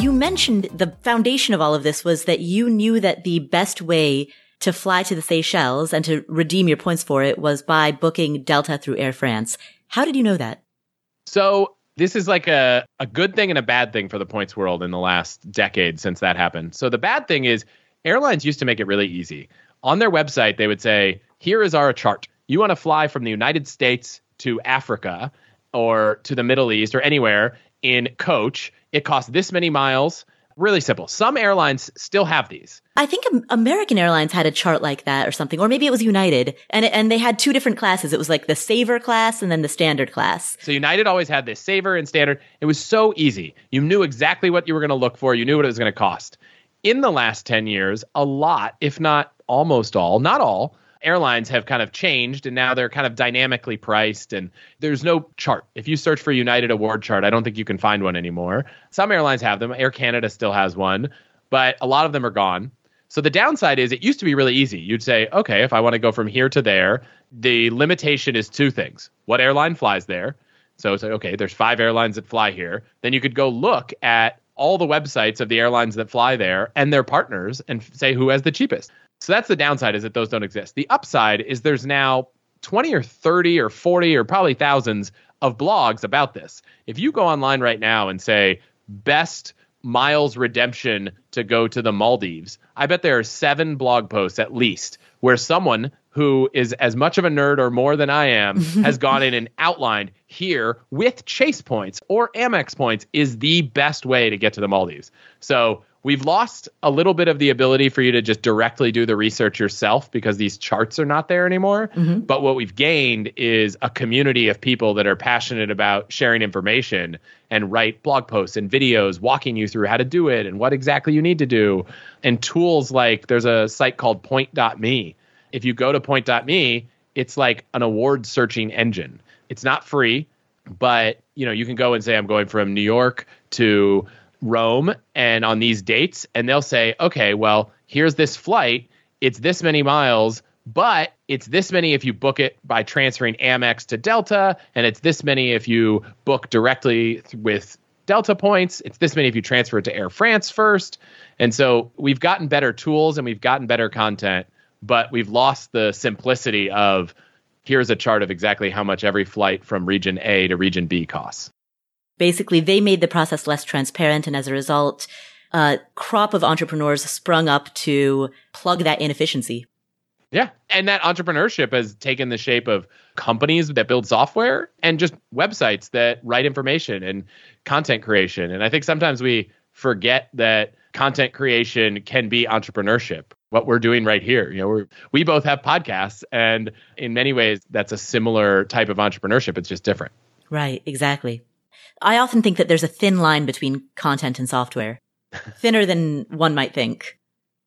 [SPEAKER 1] You mentioned the foundation of all of this was that you knew that the best way to fly to the Seychelles and to redeem your points for it was by booking Delta through Air France. How did you know that?
[SPEAKER 2] So this is like a, a good thing and a bad thing for the points world in the last decade since that happened. So the bad thing is airlines used to make it really easy. On their website, they would say, here is our chart. You want to fly from the United States to Africa or to the Middle East or anywhere in coach. It costs this many miles. Really simple. Some airlines still have these.
[SPEAKER 1] I think American Airlines had a chart like that or something, or maybe it was United, and and they had two different classes. It was like the Saver class and then the Standard class.
[SPEAKER 2] So United always had this Saver and Standard. It was so easy. You knew exactly what you were going to look for. You knew what it was going to cost in the last 10 years, a lot, if not almost all, not all, airlines have kind of changed and now they're kind of dynamically priced and there's no chart. If you search for United Award chart, I don't think you can find one anymore. Some airlines have them. Air Canada still has one, but a lot of them are gone. So the downside is it used to be really easy. You'd say, okay, if I want to go from here to there, the limitation is two things. What airline flies there? So it's like, okay, there's five airlines that fly here. Then you could go look at all the websites of the airlines that fly there and their partners and say who has the cheapest. So that's the downside is that those don't exist. The upside is there's now 20 or 30 or 40 or probably thousands of blogs about this. If you go online right now and say best miles redemption to go to the Maldives, I bet there are seven blog posts at least where someone who is as much of a nerd or more than I am, has gone in and outlined here with Chase points or Amex points is the best way to get to the Maldives. So we've lost a little bit of the ability for you to just directly do the research yourself because these charts are not there anymore. Mm-hmm. But what we've gained is a community of people that are passionate about sharing information and write blog posts and videos walking you through how to do it and what exactly you need to do. And tools like there's a site called point.me. If you go to point.me, it's like an award searching engine. It's not free, but you know, you can go and say I'm going from New York to Rome and on these dates, and they'll say, okay, well, here's this flight. It's this many miles, but it's this many if you book it by transferring Amex to Delta, and it's this many if you book directly with Delta points. It's this many if you transfer it to Air France first. And so we've gotten better tools and we've gotten better content, but we've lost the simplicity of here's a chart of exactly how much every flight from region A to region B costs
[SPEAKER 1] basically they made the process less transparent. And as a result, a crop of entrepreneurs sprung up to plug that inefficiency.
[SPEAKER 2] Yeah. And that entrepreneurship has taken the shape of companies that build software and just websites that write information and content creation. And I think sometimes we forget that content creation can be entrepreneurship. What we're doing right here, you know, we we both have podcasts, and in many ways, that's a similar type of entrepreneurship. It's just different.
[SPEAKER 1] Right, exactly. I often think that there's a thin line between content and software, thinner than one might think.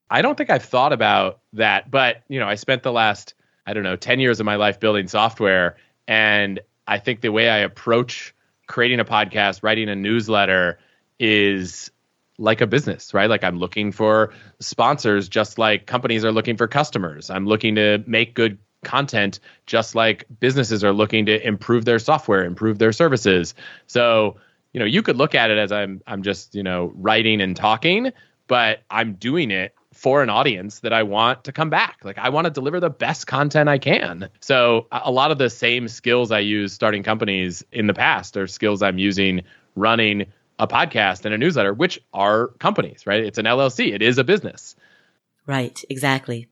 [SPEAKER 2] I don't think I've thought about that, but you know, I spent the last I don't know 10 years of my life building software and I think the way I approach creating a podcast, writing a newsletter is like a business, right? Like I'm looking for sponsors just like companies are looking for customers. I'm looking to make good content just like businesses are looking to improve their software improve their services. So you know you could look at it as i'm i'm just you know writing and talking but i'm doing it for an audience that i want to come back. Like i want to deliver the best content i can. So a lot of the same skills i use starting companies in the past are skills i'm using running a podcast and a newsletter which are companies right? It's an llc it is a business.
[SPEAKER 1] Right. Exactly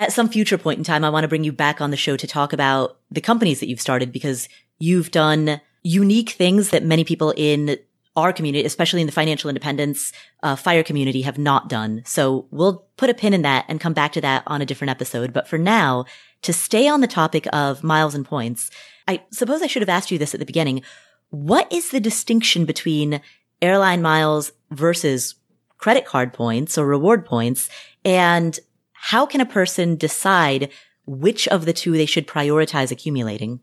[SPEAKER 1] at some future point in time, I want to bring you back on the show to talk about the companies that you've started because you've done unique things that many people in our community, especially in the financial independence uh, fire community, have not done. So we'll put a pin in that and come back to that on a different episode. But for now, to stay on the topic of miles and points, I suppose I should have asked you this at the beginning. What is the distinction between airline miles versus credit card points or reward points? And how can a person decide which of the two they should prioritize accumulating?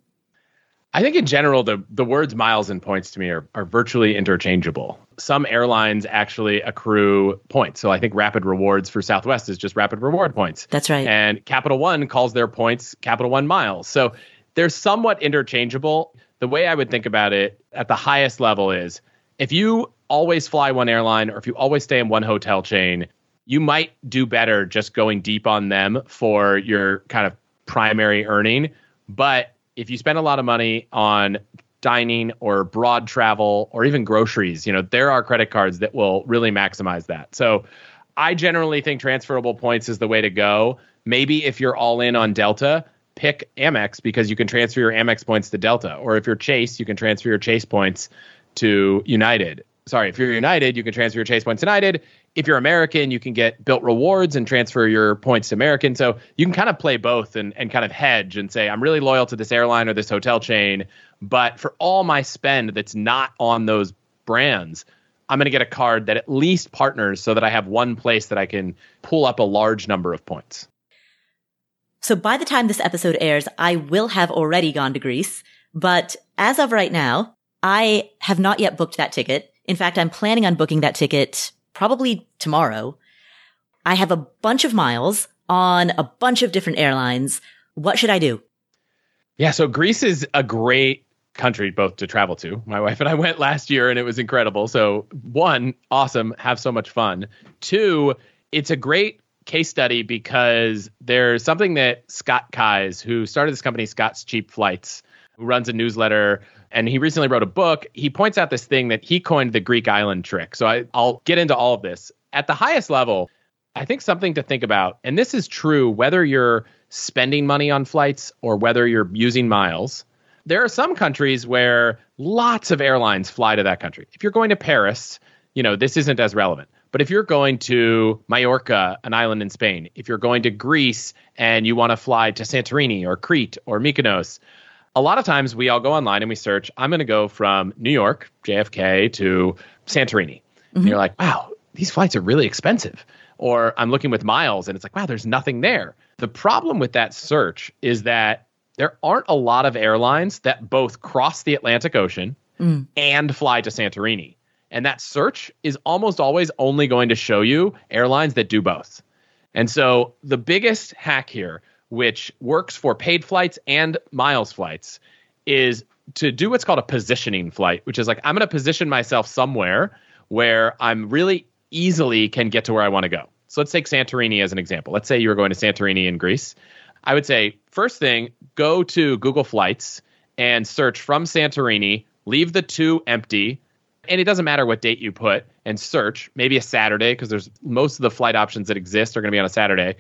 [SPEAKER 2] I think in general, the, the words miles and points to me are, are virtually interchangeable. Some airlines actually accrue points. So I think Rapid Rewards for Southwest is just Rapid Reward points.
[SPEAKER 1] That's right.
[SPEAKER 2] And Capital One calls their points Capital One miles. So they're somewhat interchangeable. The way I would think about it at the highest level is if you always fly one airline or if you always stay in one hotel chain, you might do better just going deep on them for your kind of primary earning. But if you spend a lot of money on dining or broad travel or even groceries, you know, there are credit cards that will really maximize that. So I generally think transferable points is the way to go. Maybe if you're all in on Delta, pick Amex because you can transfer your Amex points to Delta. Or if you're Chase, you can transfer your Chase points to United. Sorry, if you're United, you can transfer your Chase points to United if you're American, you can get Bilt rewards and transfer your points to American. So you can kind of play both and, and kind of hedge and say, I'm really loyal to this airline or this hotel chain. But for all my spend that's not on those brands, I'm going to get a card that at least partners so that I have one place that I can pull up a large number of points.
[SPEAKER 1] So by the time this episode airs, I will have already gone to Greece. But as of right now, I have not yet booked that ticket. In fact, I'm planning on booking that ticket probably tomorrow. I have a bunch of miles on a bunch of different airlines. What should I do?
[SPEAKER 2] Yeah, so Greece is a great country both to travel to. My wife and I went last year and it was incredible. So, one, awesome, have so much fun. Two, it's a great case study because there's something that Scott Keyes, who started this company, Scott's Cheap Flights, who runs a newsletter and he recently wrote a book. He points out this thing that he coined the Greek island trick. So I, I'll get into all of this. At the highest level, I think something to think about, and this is true whether you're spending money on flights or whether you're using miles, there are some countries where lots of airlines fly to that country. If you're going to Paris, you know, this isn't as relevant. But if you're going to Mallorca, an island in Spain, if you're going to Greece and you want to fly to Santorini or Crete or Mykonos, a lot of times we all go online and we search, I'm going to go from New York, JFK, to Santorini. Mm-hmm. And you're like, wow, these flights are really expensive. Or I'm looking with miles and it's like, wow, there's nothing there. The problem with that search is that there aren't a lot of airlines that both cross the Atlantic Ocean mm. and fly to Santorini. And that search is almost always only going to show you airlines that do both. And so the biggest hack here, which works for paid flights and miles flights, is to do what's called a positioning flight, which is like I'm going to position myself somewhere where I'm really easily can get to where I want to go. So let's take Santorini as an example. Let's say you were going to Santorini in Greece. I would say, first thing, go to Google Flights and search from Santorini, leave the two empty, and it doesn't matter what date you put, and search, maybe a Saturday, because there's most of the flight options that exist are going to be on a Saturday,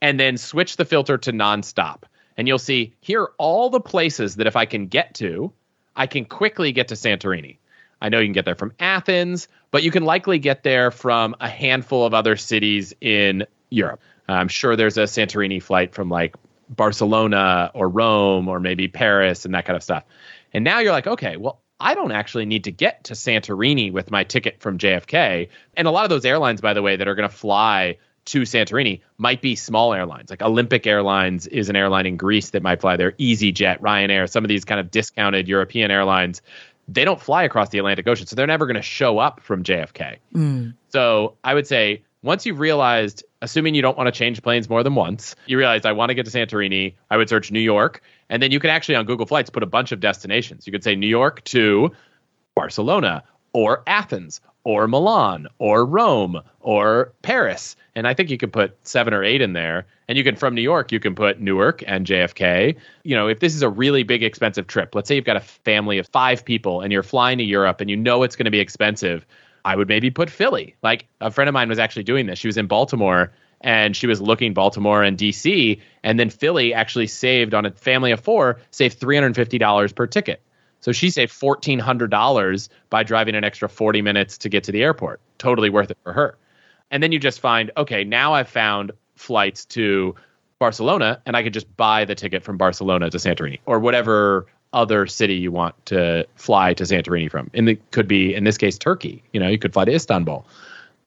[SPEAKER 2] and then switch the filter to nonstop. And you'll see here are all the places that if I can get to, I can quickly get to Santorini. I know you can get there from Athens, but you can likely get there from a handful of other cities in Europe. I'm sure there's a Santorini flight from like Barcelona or Rome or maybe Paris and that kind of stuff. And now you're like, okay, well, I don't actually need to get to Santorini with my ticket from JFK. And a lot of those airlines, by the way, that are going to fly to Santorini might be small airlines. Like Olympic Airlines is an airline in Greece that might fly there, EasyJet, Ryanair, some of these kind of discounted European airlines. They don't fly across the Atlantic Ocean, so they're never going to show up from JFK. Mm. So I would say once you've realized assuming you don't want to change planes more than once, you realize I want to get to Santorini, I would search New York. And then you can actually on Google Flights put a bunch of destinations. You could say New York to Barcelona or Athens or Milan or Rome or Paris. And I think you could put seven or eight in there. And you can, from New York, you can put Newark and JFK. You know, if this is a really big, expensive trip, let's say you've got a family of five people and you're flying to Europe and you know it's going to be expensive I would maybe put Philly. Like a friend of mine was actually doing this. She was in Baltimore and she was looking Baltimore and DC, and then Philly actually saved on a family of four, saved three hundred and fifty dollars per ticket. So she saved fourteen hundred dollars by driving an extra forty minutes to get to the airport. Totally worth it for her. And then you just find, okay, now I've found flights to Barcelona, and I could just buy the ticket from Barcelona to Santorini or whatever other city you want to fly to Santorini from. And it could be, in this case, Turkey. You know, you could fly to Istanbul.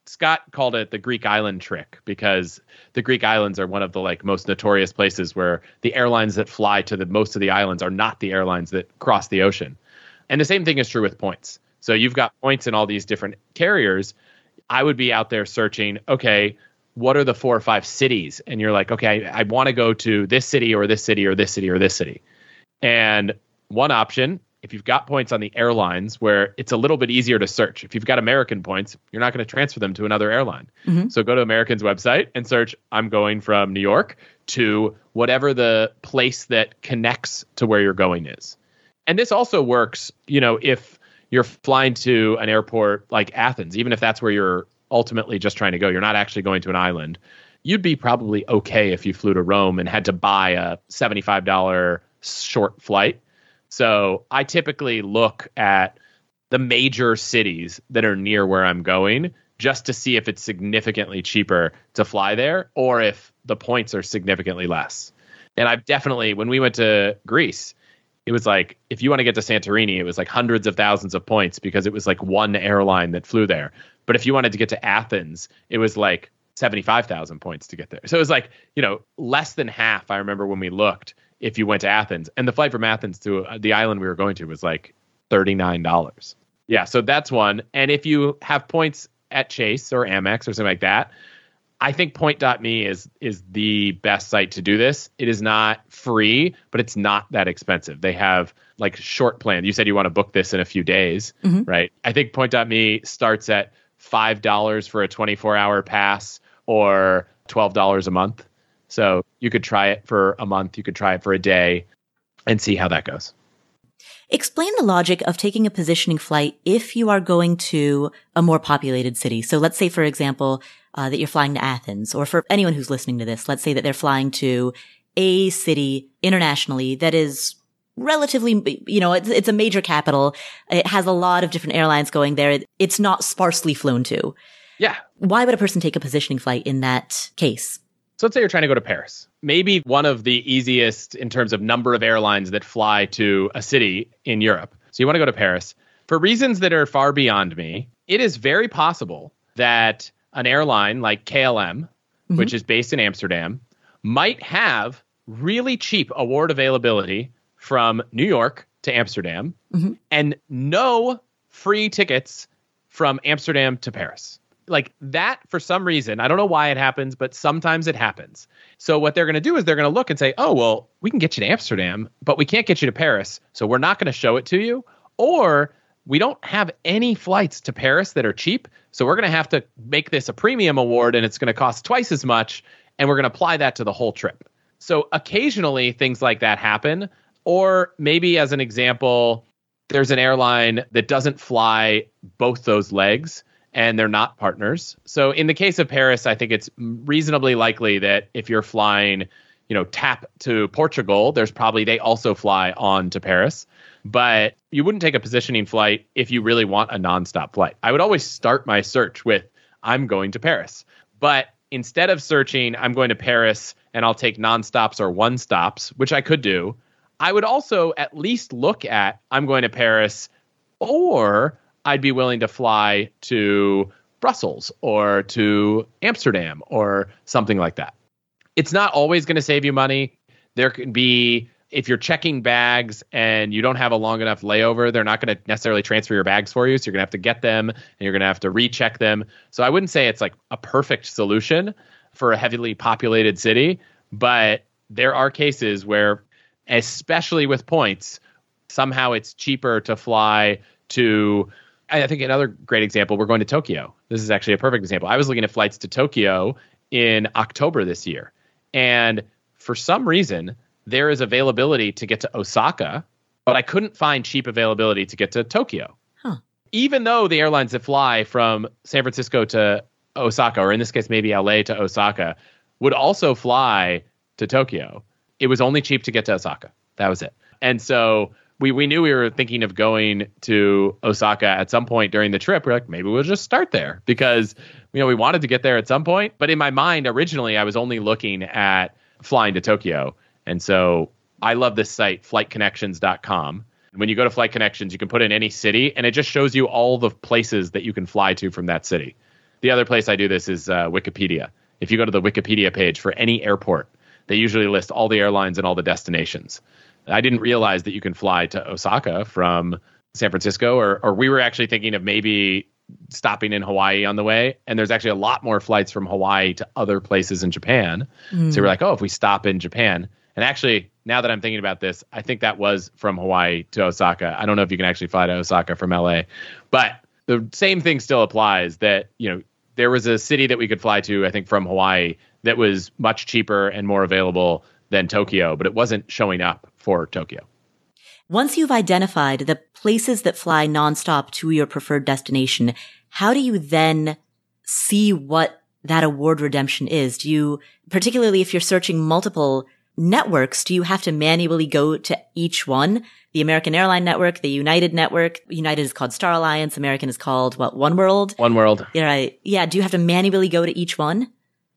[SPEAKER 2] Scott called it the Greek island trick because the Greek islands are one of the like most notorious places where the airlines that fly to the most of the islands are not the airlines that cross the ocean. And the same thing is true with points. So you've got points in all these different carriers. I would be out there searching, okay, what are the four or five cities? And you're like, okay, I, I want to go to this city or this city or this city or this city. And one option, if you've got points on the airlines where it's a little bit easier to search. If you've got American points, you're not going to transfer them to another airline. Mm-hmm. So go to American's website and search I'm going from New York to whatever the place that connects to where you're going is. And this also works, you know, if you're flying to an airport like Athens, even if that's where you're ultimately just trying to go, you're not actually going to an island. You'd be probably okay if you flew to Rome and had to buy a $75 short flight so I typically look at the major cities that are near where I'm going just to see if it's significantly cheaper to fly there or if the points are significantly less. And I've definitely, when we went to Greece, it was like if you want to get to Santorini, it was like hundreds of thousands of points because it was like one airline that flew there. But if you wanted to get to Athens, it was like 75,000 points to get there. So it was like, you know, less than half. I remember when we looked if you went to Athens. And the flight from Athens to uh, the island we were going to was like $39. Yeah, so that's one. And if you have points at Chase or Amex or something like that, I think point.me is is the best site to do this. It is not free, but it's not that expensive. They have like short plans. You said you want to book this in a few days, mm-hmm. right? I think point.me starts at $5 for a 24-hour pass or $12 a month. So you could try it for a month, you could try it for a day and see how that goes.
[SPEAKER 1] Explain the logic of taking a positioning flight if you are going to a more populated city. So let's say, for example, uh, that you're flying to Athens, or for anyone who's listening to this, let's say that they're flying to a city internationally that is relatively, you know, it's, it's a major capital. It has a lot of different airlines going there. It's not sparsely flown to.
[SPEAKER 2] Yeah.
[SPEAKER 1] Why would a person take a positioning flight in that case?
[SPEAKER 2] So let's say you're trying to go to Paris. Maybe one of the easiest in terms of number of airlines that fly to a city in Europe. So you want to go to Paris. For reasons that are far beyond me, it is very possible that an airline like KLM, mm-hmm. which is based in Amsterdam, might have really cheap award availability from New York to Amsterdam mm-hmm. and no free tickets from Amsterdam to Paris. Like that, for some reason, I don't know why it happens, but sometimes it happens. So, what they're going to do is they're going to look and say, oh, well, we can get you to Amsterdam, but we can't get you to Paris. So, we're not going to show it to you. Or we don't have any flights to Paris that are cheap. So, we're going to have to make this a premium award and it's going to cost twice as much. And we're going to apply that to the whole trip. So, occasionally things like that happen. Or maybe, as an example, there's an airline that doesn't fly both those legs and they're not partners. So in the case of Paris, I think it's reasonably likely that if you're flying, you know, TAP to Portugal, there's probably they also fly on to Paris. But you wouldn't take a positioning flight if you really want a nonstop flight. I would always start my search with I'm going to Paris. But instead of searching I'm going to Paris and I'll take nonstops or one stops, which I could do, I would also at least look at I'm going to Paris or I'd be willing to fly to Brussels or to Amsterdam or something like that. It's not always going to save you money. There can be, if you're checking bags and you don't have a long enough layover, they're not going to necessarily transfer your bags for you. So you're going to have to get them and you're going to have to recheck them. So I wouldn't say it's like a perfect solution for a heavily populated city, but there are cases where, especially with points, somehow it's cheaper to fly to I think another great example, we're going to Tokyo. This is actually a perfect example. I was looking at flights to Tokyo in October this year. And for some reason, there is availability to get to Osaka, but I couldn't find cheap availability to get to Tokyo. Huh. Even though the airlines that fly from San Francisco to Osaka, or in this case, maybe LA to Osaka, would also fly to Tokyo, it was only cheap to get to Osaka. That was it. And so we we knew we were thinking of going to Osaka at some point during the trip. We are like, maybe we'll just start there because you know we wanted to get there at some point. But in my mind, originally, I was only looking at flying to Tokyo, and so I love this site, FlightConnections.com. When you go to Flight Connections, you can put in any city, and it just shows you all the places that you can fly to from that city. The other place I do this is uh, Wikipedia. If you go to the Wikipedia page for any airport, they usually list all the airlines and all the destinations. I didn't realize that you can fly to Osaka from San Francisco, or or we were actually thinking of maybe stopping in Hawaii on the way. And there's actually a lot more flights from Hawaii to other places in Japan. Mm. So we're like, oh, if we stop in Japan, and actually now that I'm thinking about this, I think that was from Hawaii to Osaka. I don't know if you can actually fly to Osaka from LA, but the same thing still applies. That you know there was a city that we could fly to, I think from Hawaii that was much cheaper and more available than Tokyo, but it wasn't showing up for Tokyo.
[SPEAKER 1] Once you've identified the places that fly nonstop to your preferred destination, how do you then see what that award redemption is? Do you, particularly if you're searching multiple networks, do you have to manually go to each one? The American Airline Network, the United Network. United is called Star Alliance. American is called what? One World.
[SPEAKER 2] One World.
[SPEAKER 1] Yeah, right. Yeah. Do you have to manually go to each one?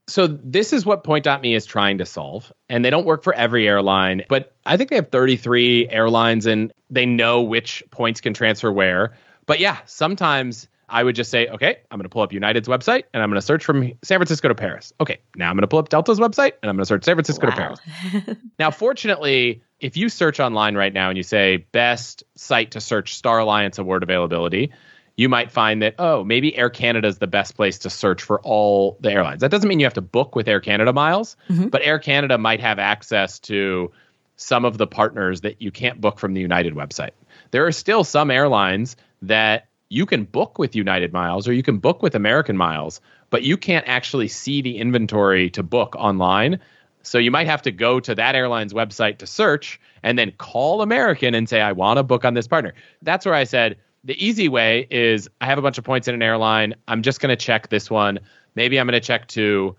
[SPEAKER 2] So this is what Point.me is trying to solve. And they don't work for every airline, but I think they have 33 airlines and they know which points can transfer where. But yeah, sometimes I would just say, okay, I'm going to pull up United's website and I'm going to search from San Francisco to Paris. Okay, now I'm going to pull up Delta's website and I'm going to search San Francisco wow. to Paris. now, fortunately, if you search online right now and you say best site to search Star Alliance award availability, you might find that oh maybe air canada is the best place to search for all the airlines. That doesn't mean you have to book with air canada miles mm-hmm. but air canada might have access to some of the partners that you can't book from the united website. There are still some airlines that you can book with united miles or you can book with american miles but you can't actually see the inventory to book online. So you might have to go to that airline's website to search and then call american and say i want to book on this partner. That's where i said the easy way is I have a bunch of points in an airline. I'm just going to check this one. Maybe I'm going to check two.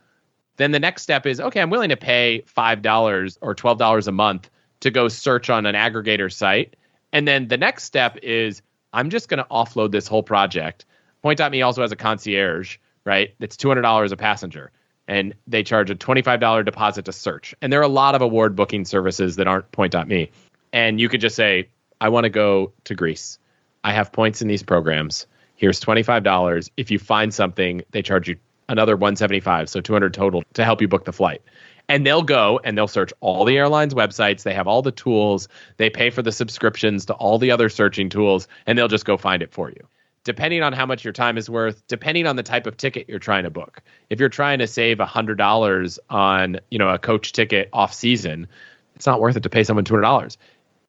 [SPEAKER 2] then the next step is okay, I'm willing to pay $5 or $12 a month to go search on an aggregator site. And then the next step is I'm just going to offload this whole project. Point.me also has a concierge, right? It's $200 a passenger. And they charge a $25 deposit to search. And there are a lot of award booking services that aren't Point.me. And you could just say, I want to go to Greece. I have points in these programs. Here's $25. If you find something, they charge you another 175, so 200 total to help you book the flight. And they'll go and they'll search all the airlines' websites. They have all the tools. They pay for the subscriptions to all the other searching tools, and they'll just go find it for you. Depending on how much your time is worth, depending on the type of ticket you're trying to book. If you're trying to save $100 on, you know, a coach ticket off season, it's not worth it to pay someone $200.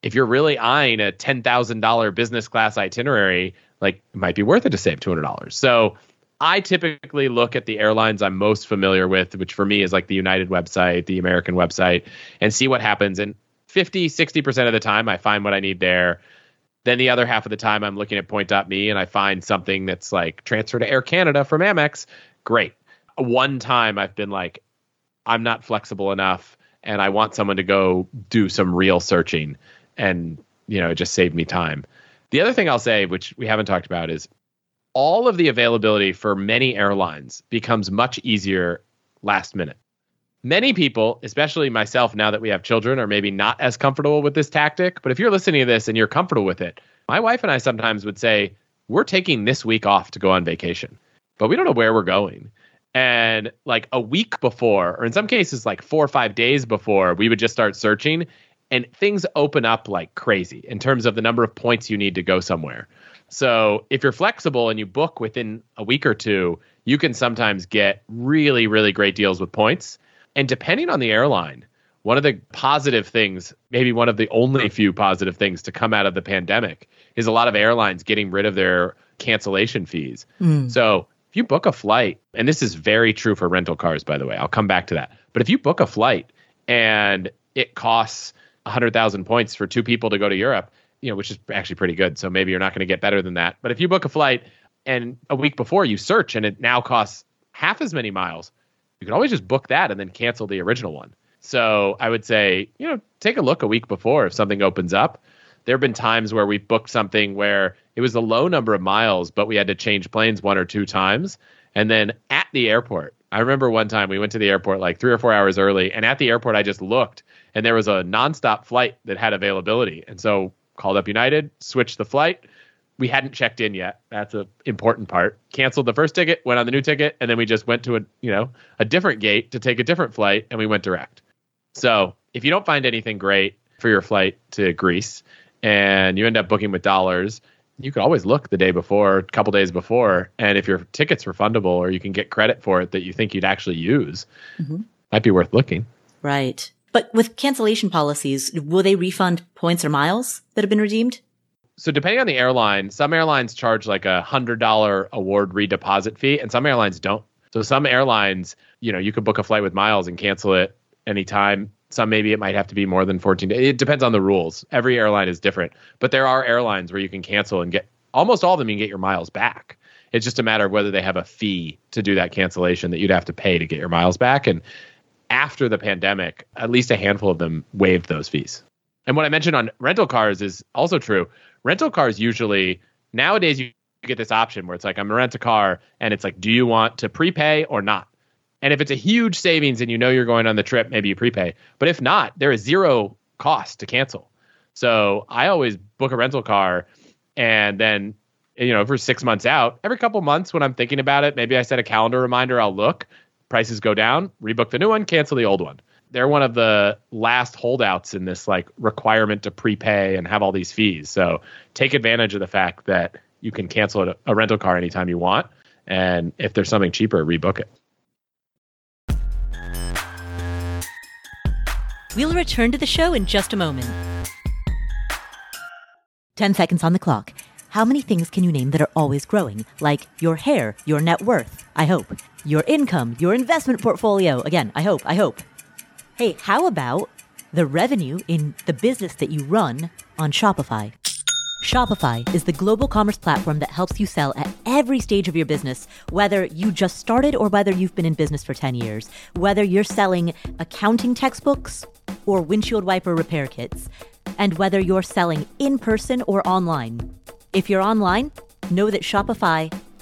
[SPEAKER 2] If you're really eyeing a $10,000 business class itinerary, like it might be worth it to save $200. So I typically look at the airlines I'm most familiar with, which for me is like the United website, the American website, and see what happens. And 50, 60% of the time, I find what I need there. Then the other half of the time, I'm looking at point.me and I find something that's like transfer to Air Canada from Amex. Great. One time I've been like, I'm not flexible enough and I want someone to go do some real searching. And, you know, it just saved me time. The other thing I'll say, which we haven't talked about, is all of the availability for many airlines becomes much easier last minute. Many people, especially myself, now that we have children, are maybe not as comfortable with this tactic. But if you're listening to this and you're comfortable with it, my wife and I sometimes would say, We're taking this week off to go on vacation, but we don't know where we're going. And like a week before, or in some cases, like four or five days before, we would just start searching and things open up like crazy in terms of the number of points you need to go somewhere. So if you're flexible and you book within a week or two, you can sometimes get really, really great deals with points. And depending on the airline, one of the positive things, maybe one of the only few positive things to come out of the pandemic, is a lot of airlines getting rid of their cancellation fees. Mm. So if you book a flight, and this is very true for rental cars, by the way, I'll come back to that. But if you book a flight and it costs 100,000 points for two people to go to Europe, you know, which is actually pretty good. So maybe you're not going to get better than that. But if you book a flight and a week before you search and it now costs half as many miles, you can always just book that and then cancel the original one. So I would say, you know, take a look a week before if something opens up. There have been times where we booked something where it was a low number of miles, but we had to change planes one or two times. And then at the airport, I remember one time we went to the airport like three or four hours early, and at the airport I just looked, and there was a nonstop flight that had availability, and so called up United, switched the flight. We hadn't checked in yet. That's an important part. Canceled the first ticket, went on the new ticket, and then we just went to a you know a different gate to take a different flight, and we went direct. So if you don't find anything great for your flight to Greece, and you end up booking with dollars, you could always look the day before, a couple days before, and if your ticket's refundable or you can get credit for it that you think you'd actually use, mm-hmm. might be worth looking.
[SPEAKER 1] Right. But with cancellation policies, will they refund points or miles that have been redeemed?
[SPEAKER 2] So depending on the airline, some airlines charge like a hundred dollar award redeposit fee, and some airlines don't. So some airlines, you know, you could book a flight with miles and cancel it anytime. Some maybe it might have to be more than 14 days. It depends on the rules. Every airline is different. But there are airlines where you can cancel and get almost all of them you can get your miles back. It's just a matter of whether they have a fee to do that cancellation that you'd have to pay to get your miles back. And after the pandemic, at least a handful of them waived those fees. And what I mentioned on rental cars is also true. Rental cars usually nowadays you get this option where it's like I'm gonna rent a car and it's like, do you want to prepay or not? And if it's a huge savings and you know you're going on the trip, maybe you prepay. But if not, there is zero cost to cancel. So I always book a rental car and then you know for six months out every couple months when i'm thinking about it maybe i set a calendar reminder i'll look prices go down, rebook the new one, cancel the old one. They're one of the last holdouts in this like requirement to prepay and have all these fees. So take advantage of the fact that you can cancel a, rental car anytime you want. And if there's something cheaper, rebook it.
[SPEAKER 1] We'll return to the show in just a moment. 10 seconds on the clock. How many things can you name that are always growing? Like your hair, your net worth, I hope, your income, your investment portfolio. Again, I hope, I hope. Hey, how about the revenue in the business that you run on Shopify? Shopify is the global commerce platform that helps you sell at every stage of your business, whether you just started or whether you've been in business for 10 years, whether you're selling accounting textbooks or windshield wiper repair kits, and whether you're selling in person or online. If you're online, know that Shopify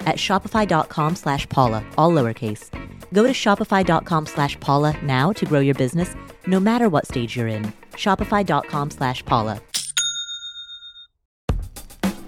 [SPEAKER 1] at shopify.com slash Paula, all lowercase. Go to shopify.com slash Paula now to grow your business, no matter what stage you're in. Shopify.com slash Paula.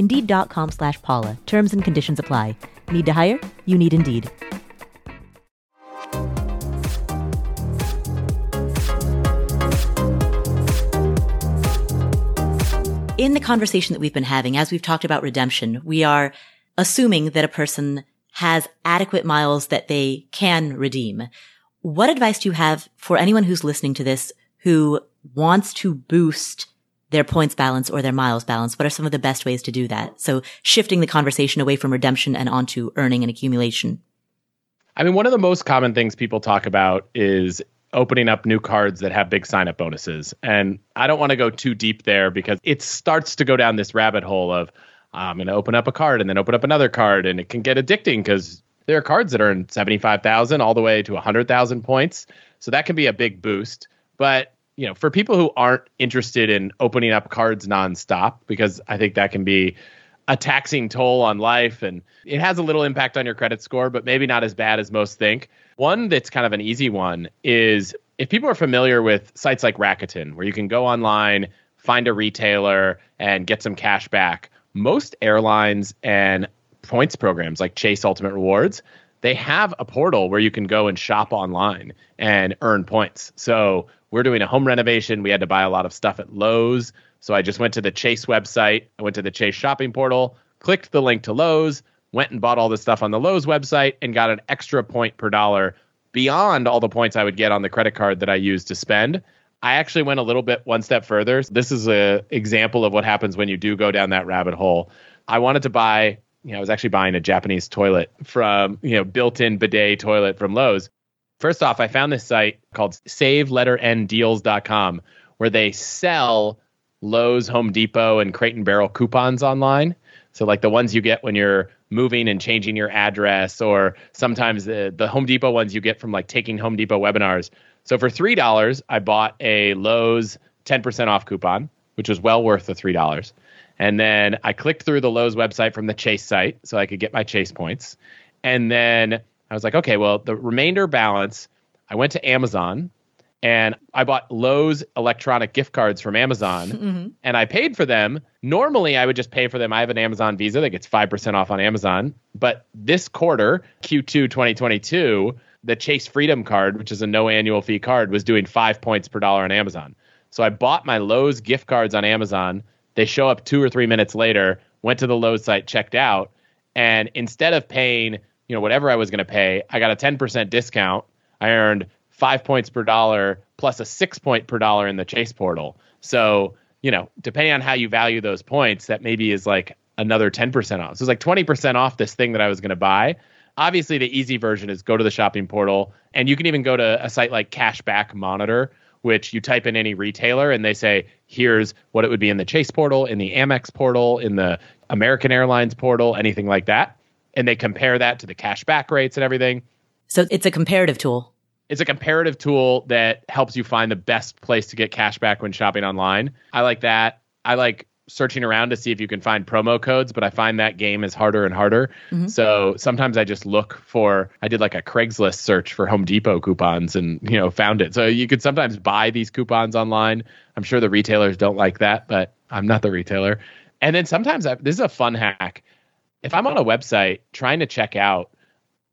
[SPEAKER 1] Indeed.com slash Paula. Terms and conditions apply. Need to hire? You need Indeed. in the conversation that we've been having, as we've talked about redemption, we are assuming that a person has adequate miles that they can redeem. What advice do you have for anyone who's listening to this who wants to boost their points balance or their miles balance? What are some of the best ways to do that? So shifting the conversation away from redemption and onto earning and accumulation.
[SPEAKER 2] I mean, one of the most common things people talk about is opening up new cards that have big sign up bonuses. And I don't want to go too deep there because it starts to go down this rabbit hole of ah, I'm going to open up a card and then open up another card and it can get addicting because there are cards that earn 75,000 all the way to 100,000 points. So that can be a big boost. But, you know, for people who aren't interested in opening up cards nonstop because I think that can be a taxing toll on life and it has a little impact on your credit score, but maybe not as bad as most think. One that's kind of an easy one is if people are familiar with sites like Rakuten, where you can go online, find a retailer, and get some cash back, most airlines and points programs like Chase Ultimate Rewards, they have a portal where you can go and shop online and earn points. So we're doing a home renovation. We had to buy a lot of stuff at Lowe's. So I just went to the Chase website. I went to the Chase shopping portal, clicked the link to Lowe's, went and bought all this stuff on the Lowe's website, and got an extra point per dollar beyond all the points I would get on the credit card that I used to spend. I actually went a little bit one step further. This is an example of what happens when you do go down that rabbit hole. I wanted to buy, you know, I was actually buying a Japanese toilet from, you know, built-in bidet toilet from Lowe's. First off, I found this site called saveletterNdeals.com where they sell Lowe's, Home Depot, and Crate and Barrel coupons online. So like the ones you get when you're moving and changing your address, or sometimes the the Home Depot ones you get from like taking Home Depot webinars. So for three dollars, I bought a Lowe's ten percent off coupon, which was well worth the three dollars. And then I clicked through the Lowe's website from the Chase site so I could get my Chase points. And then I was like, okay, well, the remainder balance, I went to Amazon and I bought Lowe's electronic gift cards from Amazon mm-hmm. and I paid for them. Normally, I would just pay for them. I have an Amazon Visa that gets 5% off on Amazon. But this quarter, Q2 2022, the Chase Freedom card, which is a no annual fee card, was doing five points per dollar on Amazon. So I bought my Lowe's gift cards on Amazon. They show up two or three minutes later, went to the Lowe's site, checked out, and instead of paying, you know, whatever I was going to pay, I got a 10% discount. I earned five points per dollar plus a six point per dollar in the Chase portal. So, you know, depending on how you value those points, that maybe is like another 10% off. So it's like 20% off this thing that I was going to buy. Obviously, the easy version is go to the shopping portal, and you can even go to a site like Cashback Monitor, which you type in any retailer and they say, here's what it would be in the Chase portal, in the Amex portal, in the American Airlines portal, anything like that. And they compare that to the cash back rates and everything.
[SPEAKER 1] So it's a comparative tool.
[SPEAKER 2] It's a comparative tool that helps you find the best place to get cash back when shopping online. I like that. I like searching around to see if you can find promo codes, but I find that game is harder and harder. Mm-hmm. So sometimes I just look for I did like a Craigslist search for Home Depot coupons and you know found it. So you could sometimes buy these coupons online. I'm sure the retailers don't like that, but I'm not the retailer. And then sometimes I, this is a fun hack. If I'm on a website trying to check out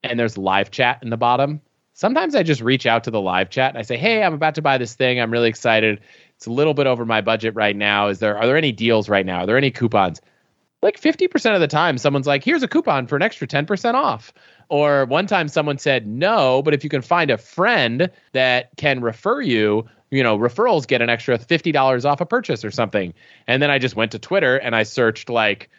[SPEAKER 2] and there's live chat in the bottom, sometimes I just reach out to the live chat and I say, "Hey, I'm about to buy this thing. I'm really excited. It's a little bit over my budget right now. Is there are there any deals right now? Are there any coupons?" Like 50% of the time someone's like, "Here's a coupon for an extra 10% off." Or one time someone said, "No, but if you can find a friend that can refer you, you know, referrals get an extra $50 off a purchase or something." And then I just went to Twitter and I searched like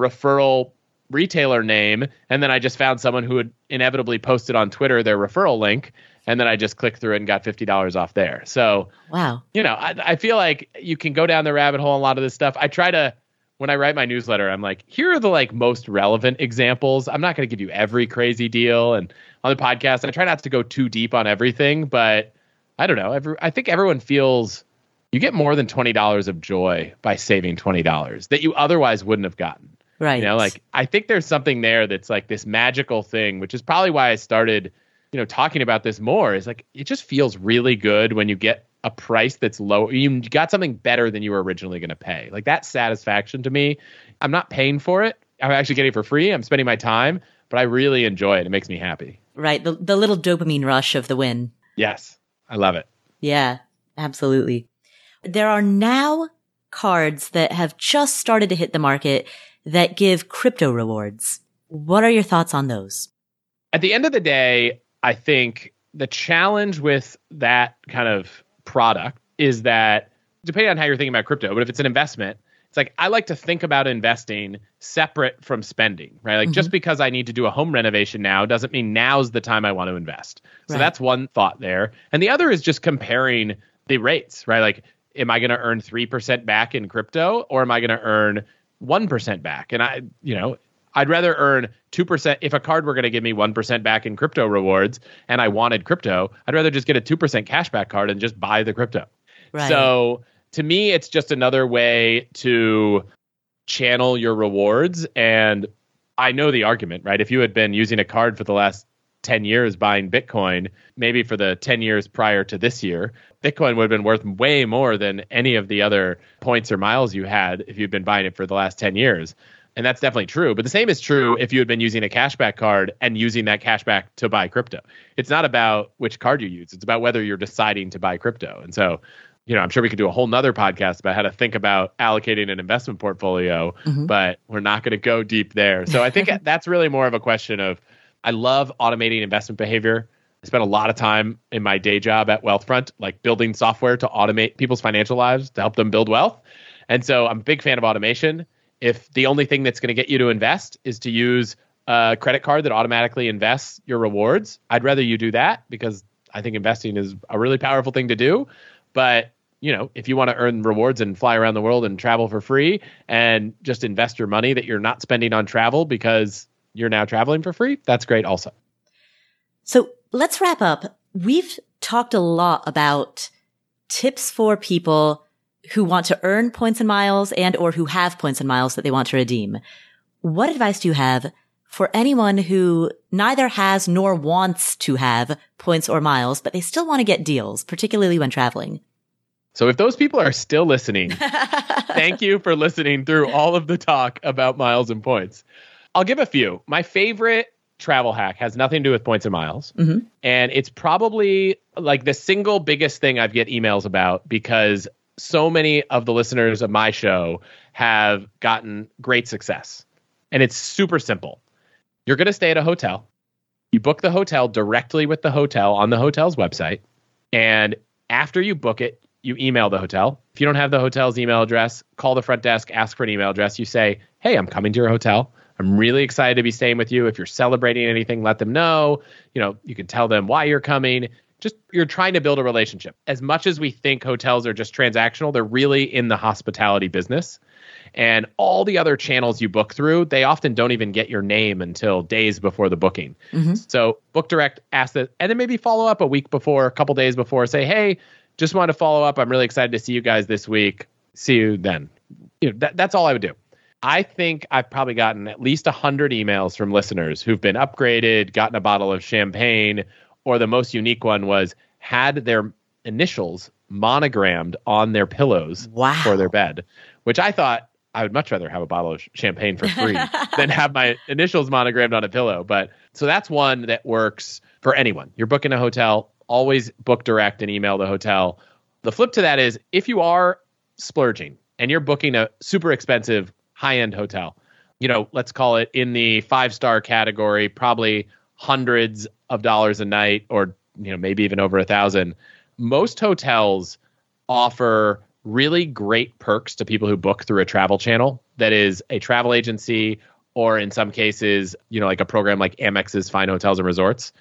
[SPEAKER 2] referral retailer name and then I just found someone who had inevitably posted on Twitter their referral link and then I just clicked through it and got fifty dollars off there. So
[SPEAKER 1] wow,
[SPEAKER 2] you know, I, I feel like you can go down the rabbit hole. A lot of this stuff. I try to when I write my newsletter, I'm like, here are the like most relevant examples. I'm not going to give you every crazy deal, and on the podcast, I try not to go too deep on everything, but I don't know. Every, I think everyone feels you get more than twenty dollars of joy by saving twenty dollars that you otherwise wouldn't have gotten.
[SPEAKER 1] Right.
[SPEAKER 2] You know, like I think there's something there that's like this magical thing, which is probably why I started you know talking about this more is like it just feels really good when you get a price that's low you got something better than you were originally going to pay. Like that satisfaction to me i'm not paying for it. I'm actually getting it for free. I'm spending my time but i really enjoy it. It makes me happy.
[SPEAKER 1] Right. The, the little dopamine rush of the win.
[SPEAKER 2] Yes. I love it.
[SPEAKER 1] Yeah absolutely. There are now cards that have just started to hit the market that give crypto rewards what are your thoughts on those
[SPEAKER 2] at the end of the day I think the challenge with that kind of product is that depending on how you're thinking about crypto, but if it's an investment, it's like I like to think about investing separate from spending, right? Like mm-hmm. just because I need to do a home renovation now doesn't mean now's the time I want to invest. So right. that's one thought there. And the other is just comparing the rates, right? Like, am I going to earn 3% back in crypto or am I going to earn 1% back? And I, you know, I'd rather earn 2%. If a card were going to give me 1% back in crypto rewards and I wanted crypto, I'd rather just get a 2% cashback card and just buy the crypto. Right. So to me, it's just another way to channel your rewards. And I know the argument, right? If you had been using a card for the last 10 years buying Bitcoin, maybe for the 10 years prior to this year, Bitcoin would have been worth way more than any of the other points or miles you had if you'd been buying it for the last 10 years. And that's definitely true. But the same is true if you had been using a cashback card and using that cashback to buy crypto. It's not about which card you use, it's about whether you're deciding to buy crypto. And so, you know, I'm sure we could do a whole nother podcast about how to think about allocating an investment portfolio, mm-hmm. but we're not going to go deep there. So I think that's really more of a question of I love automating investment behavior. I spent a lot of time in my day job at Wealthfront, like building software to automate people's financial lives to help them build wealth. And so I'm a big fan of automation if the only thing that's going to get you to invest is to use a credit card that automatically invests your rewards, I'd rather you do that because I think investing is a really powerful thing to do. But you know, if you want to earn rewards and fly around the world and travel for free and just invest your money that you're not spending on travel because you're now traveling for free, that's great also.
[SPEAKER 1] So let's wrap up. We've talked a lot about tips for people who want to earn points and miles and or who have points and miles that they want to redeem. What advice do you have for anyone who neither has nor wants to have points or miles, but they still want to get deals, particularly when traveling?
[SPEAKER 2] So if those people are still listening, thank you for listening through all of the talk about miles and points. I'll give a few. My favorite travel hack has nothing to do with points and miles. Mm-hmm. And it's probably like the single biggest thing I get emails about because so many of the listeners of my show have gotten great success. And it's super simple. You're going to stay at a hotel. You book the hotel directly with the hotel on the hotel's website. And after you book it, you email the hotel. If you don't have the hotel's email address, call the front desk, ask for an email address. You say, Hey, I'm coming to your hotel. I'm really excited to be staying with you. If you're celebrating anything, let them know. You know, you can tell them why you're coming. Just you're trying to build a relationship. As much as we think hotels are just transactional, they're really in the hospitality business. And all the other channels you book through, they often don't even get your name until days before the booking. Mm-hmm. So book direct, ask that, and then maybe follow up a week before, a couple days before, say, hey, just want to follow up. I'm really excited to see you guys this week. See you then. You know, that, that's all I would do. I think I've probably gotten at least 100 emails from listeners who've been upgraded, gotten a bottle of champagne, or the most unique one was had their initials monogrammed on their pillows
[SPEAKER 1] wow.
[SPEAKER 2] for their bed, which I thought I would much rather have a bottle of champagne for free than have my initials monogrammed on a pillow. But so that's one that works for anyone. You're booking a hotel, always book direct and email the hotel. The flip to that is if you are splurging and you're booking a super expensive high end hotel, you know, let's call it in the five star category, probably hundreds of dollars a night or, you know, maybe even over a thousand. Most hotels offer really great perks to people who book through a travel channel that is a travel agency or in some cases, you know, like a program like Amex's Fine Hotels and Resorts.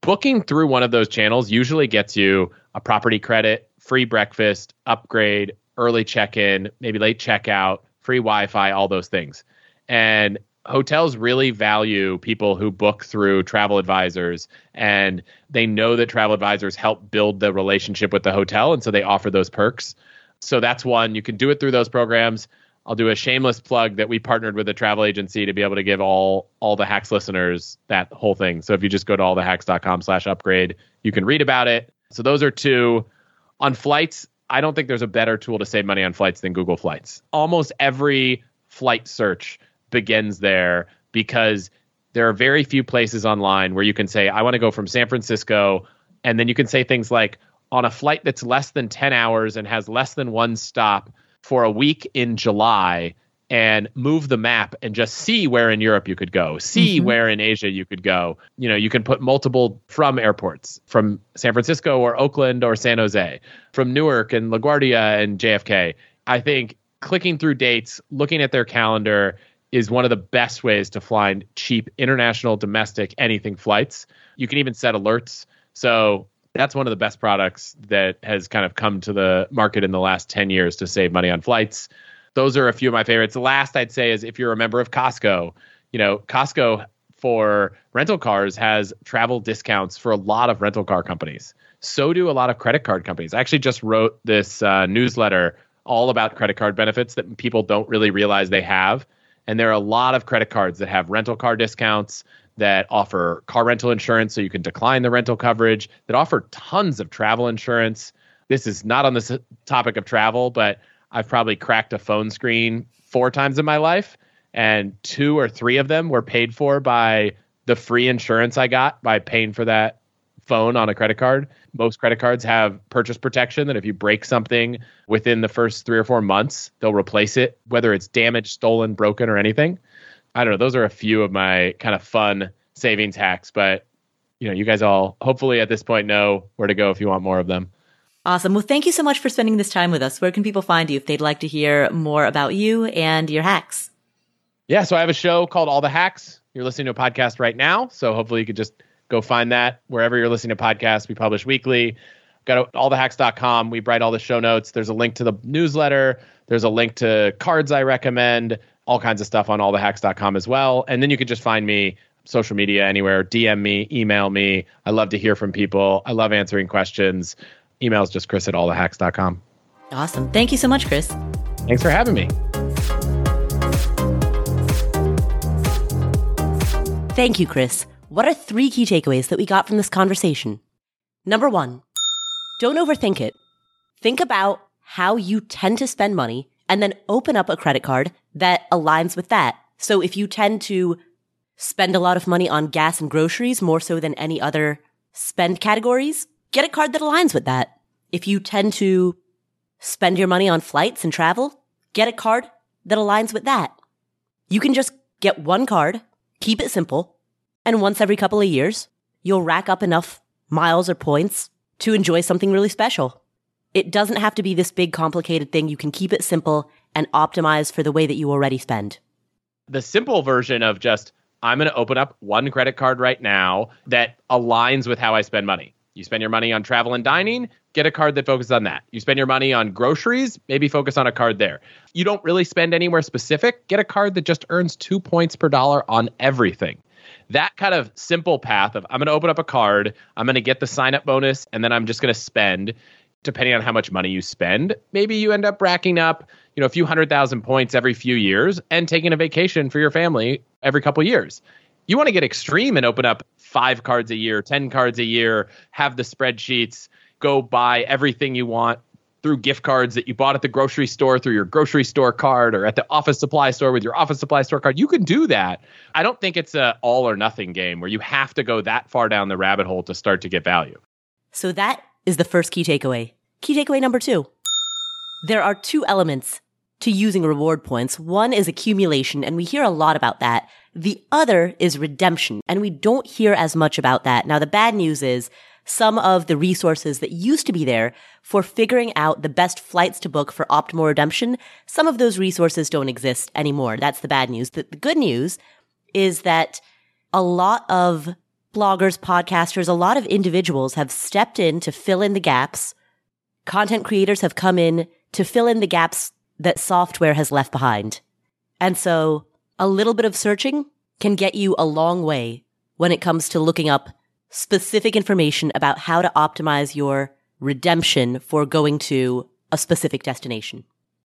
[SPEAKER 2] Booking through one of those channels usually gets you a property credit, free breakfast, upgrade, early check-in, maybe late checkout, free Wi-Fi, all those things. And hotels really value people who book through travel advisors and they know that travel advisors help build the relationship with the hotel and so they offer those perks so that's one. You can do it through those programs. I'll do a shameless plug that we partnered with a travel agency to be able to give all all the hacks listeners that whole thing. So if you just go to allthehacks.com slash upgrade, you can read about it. So those are two. On flights, I don't think there's a better tool to save money on flights than Google Flights. Almost every flight search begins there because there are very few places online where you can say, I want to go from San Francisco. And then you can say things like, on a flight that's less than 10 hours and has less than one stop for a week in July and move the map and just see where in Europe you could go, see mm-hmm. where in Asia you could go. You know, you can put multiple from airports from San Francisco or Oakland or San Jose, from Newark and LaGuardia and JFK. I think clicking through dates, looking at their calendar is one of the best ways to find cheap international, domestic, anything flights. You can even set alerts. So that's one of the best products that has kind of come to the market in the last 10 years to save money on flights. Those are a few of my favorites. The last I'd say is if you're a member of Costco, you know, Costco for rental cars has travel discounts for a lot of rental car companies. So do a lot of credit card companies. I actually just wrote this uh, newsletter all about credit card benefits that people don't really realize they have. And there are a lot of credit cards that have rental car discounts that offer car rental insurance so you can decline the rental coverage, that offer tons of travel insurance. This is not on the topic of travel, but I've probably cracked a phone screen four times in my life, and two or three of them were paid for by the free insurance I got by paying for that phone on a credit card. Most credit cards have purchase protection that if you break something within the first three or four months, they'll replace it, whether it's damaged, stolen, broken, or anything. I don't know. Those are a few of my kind of fun savings hacks, but you know, you guys all hopefully at this point know where to go if you want more of them.
[SPEAKER 1] Awesome. Well, thank you so much for spending this time with us. Where can people find you if they'd like to hear more about you and your hacks?
[SPEAKER 2] Yeah, so I have a show called All the Hacks. You're listening to a podcast right now, so hopefully you could just go find that wherever you're listening to podcasts. We publish weekly. Go to allthehacks.com. We write all the show notes. There's a link to the newsletter. There's a link to cards I recommend all kinds of stuff on allthehacks.com as well. And then you could just find me social media anywhere, DM me, email me. I love to hear from people. I love answering questions. Email is just chris at allthehacks.com.
[SPEAKER 1] Awesome. Thank you so much, Chris.
[SPEAKER 2] Thanks for having me.
[SPEAKER 1] Thank you, Chris. What are three key takeaways that we got from this conversation? Number one, don't overthink it. Think about how you tend to spend money and then open up a credit card that aligns with that. So if you tend to spend a lot of money on gas and groceries more so than any other spend categories, get a card that aligns with that. If you tend to spend your money on flights and travel, get a card that aligns with that. You can just get one card, keep it simple, and once every couple of years, you'll rack up enough miles or points to enjoy something really special. It doesn't have to be this big complicated thing. You can keep it simple and optimize for the way that you already spend.
[SPEAKER 2] The simple version of just, I'm going to open up one credit card right now that aligns with how I spend money. You spend your money on travel and dining, get a card that focuses on that. You spend your money on groceries, maybe focus on a card there. You don't really spend anywhere specific, get a card that just earns two points per dollar on everything. That kind of simple path of I'm going to open up a card, I'm going to get the sign up bonus, and then I'm just going to spend. Depending on how much money you spend, maybe you end up racking up, you know, a few hundred thousand points every few years and taking a vacation for your family every couple years. You want to get extreme and open up five cards a year, 10 cards a year, have the spreadsheets, go buy everything you want through gift cards that you bought at the grocery store through your grocery store card or at the office supply store with your office supply store card. You can do that. I don't think it's a all or nothing game where you have to go that far down the rabbit hole to start to get value.
[SPEAKER 1] So that is the first key takeaway. Key takeaway number 2. There are two elements to using reward points. One is accumulation, and we hear a lot about that. The other is redemption, and we don't hear as much about that. Now, the bad news is some of the resources that used to be there for figuring out the best flights to book for optimal redemption, some of those resources don't exist anymore. That's the bad news. The, good news is that a lot of bloggers, podcasters, a lot of individuals have stepped in to fill in the gaps. Content creators have come in to fill in the gaps that software has left behind. And so a little bit of searching can get you a long way when it comes to looking up specific information about how to optimize your redemption for going to a specific destination.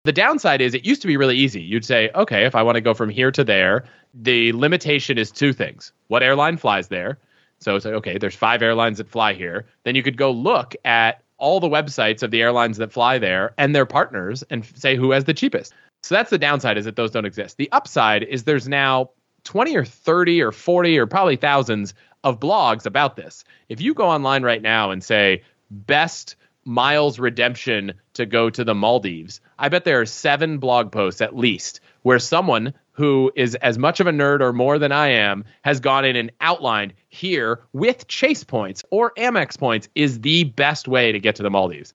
[SPEAKER 2] The downside is it used to be really easy. You'd say, okay, if I want to go from here to there, the limitation is two things what airline flies there. So it's like, okay, there's five airlines that fly here. Then you could go look at all the websites of the airlines that fly there and their partners and say who has the cheapest. So that's the downside is that those don't exist. The upside is there's now 20 or 30 or 40 or probably thousands of blogs about this. If you go online right now and say best miles redemption to go to the Maldives, I bet there are seven blog posts at least where someone who is as much of a nerd or more than I am has gone in and outlined here with Chase points or Amex points is the best way to get to the Maldives.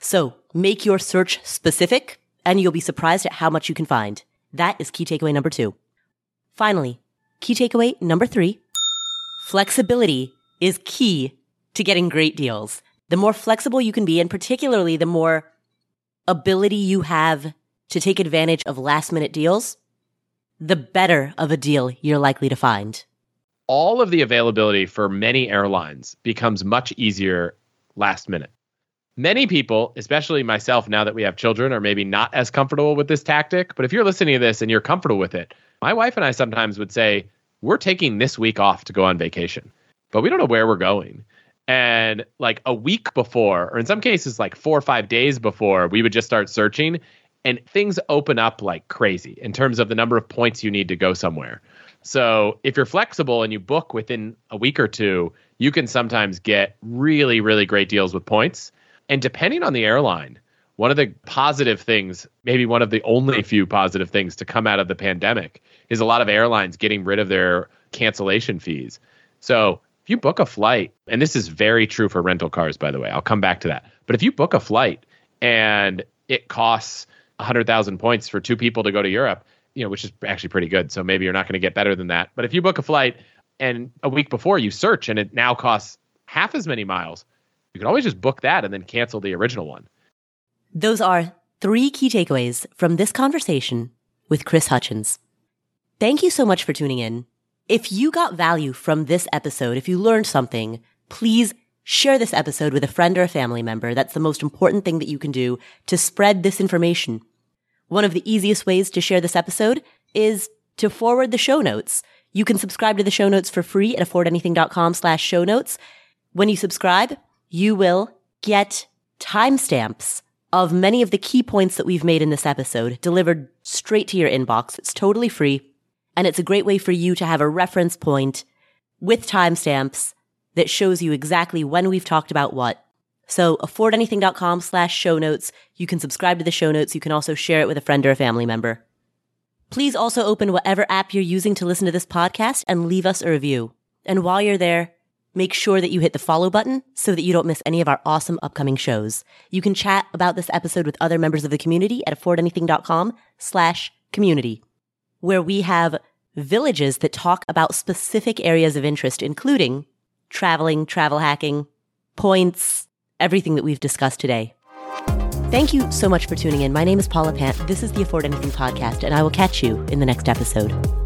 [SPEAKER 1] So make your search specific and you'll be surprised at how much you can find. That is key takeaway number two. Finally, key takeaway number three flexibility is key to getting great deals. The more flexible you can be, and particularly the more ability you have to take advantage of last minute deals, the better of a deal you're likely to find.
[SPEAKER 2] All of the availability for many airlines becomes much easier last minute. Many people, especially myself, now that we have children, are maybe not as comfortable with this tactic. But if you're listening to this and you're comfortable with it, my wife and I sometimes would say, We're taking this week off to go on vacation, but we don't know where we're going. And like a week before, or in some cases, like four or five days before, we would just start searching and things open up like crazy in terms of the number of points you need to go somewhere. So if you're flexible and you book within a week or two, you can sometimes get really, really great deals with points. And depending on the airline, one of the positive things, maybe one of the only few positive things to come out of the pandemic, is a lot of airlines getting rid of their cancellation fees. So if you book a flight, and this is very true for rental cars, by the way, I'll come back to that. But if you book a flight and it costs 100,000 points for two people to go to Europe, you know, which is actually pretty good. So maybe you're not going to get better than that. But if you book a flight and a week before you search and it now costs half as many miles, you can always just book that and then cancel the original one.
[SPEAKER 1] Those are three key takeaways from this conversation with Chris Hutchins. Thank you so much for tuning in. If you got value from this episode, if you learned something, please share this episode with a friend or a family member. That's the most important thing that you can do to spread this information. One of the easiest ways to share this episode is to forward the show notes. You can subscribe to the show notes for free at affordanything.com slash show notes. When you subscribe, you will get timestamps of many of the key points that we've made in this episode delivered straight to your inbox. It's totally free. And it's a great way for you to have a reference point with timestamps that shows you exactly when we've talked about what So affordanything.com slash show notes. You can subscribe to the show notes. You can also share it with a friend or a family member. Please also open whatever app you're using to listen to this podcast and leave us a review. And while you're there, make sure that you hit the follow button so that you don't miss any of our awesome upcoming shows. You can chat about this episode with other members of the community at affordanything.com slash community, where we have villages that talk about specific areas of interest, including traveling, travel hacking, points, everything that we've discussed today. Thank you so much for tuning in. My name is Paula Pant. This is the Afford Anything podcast, and I will catch you in the next episode.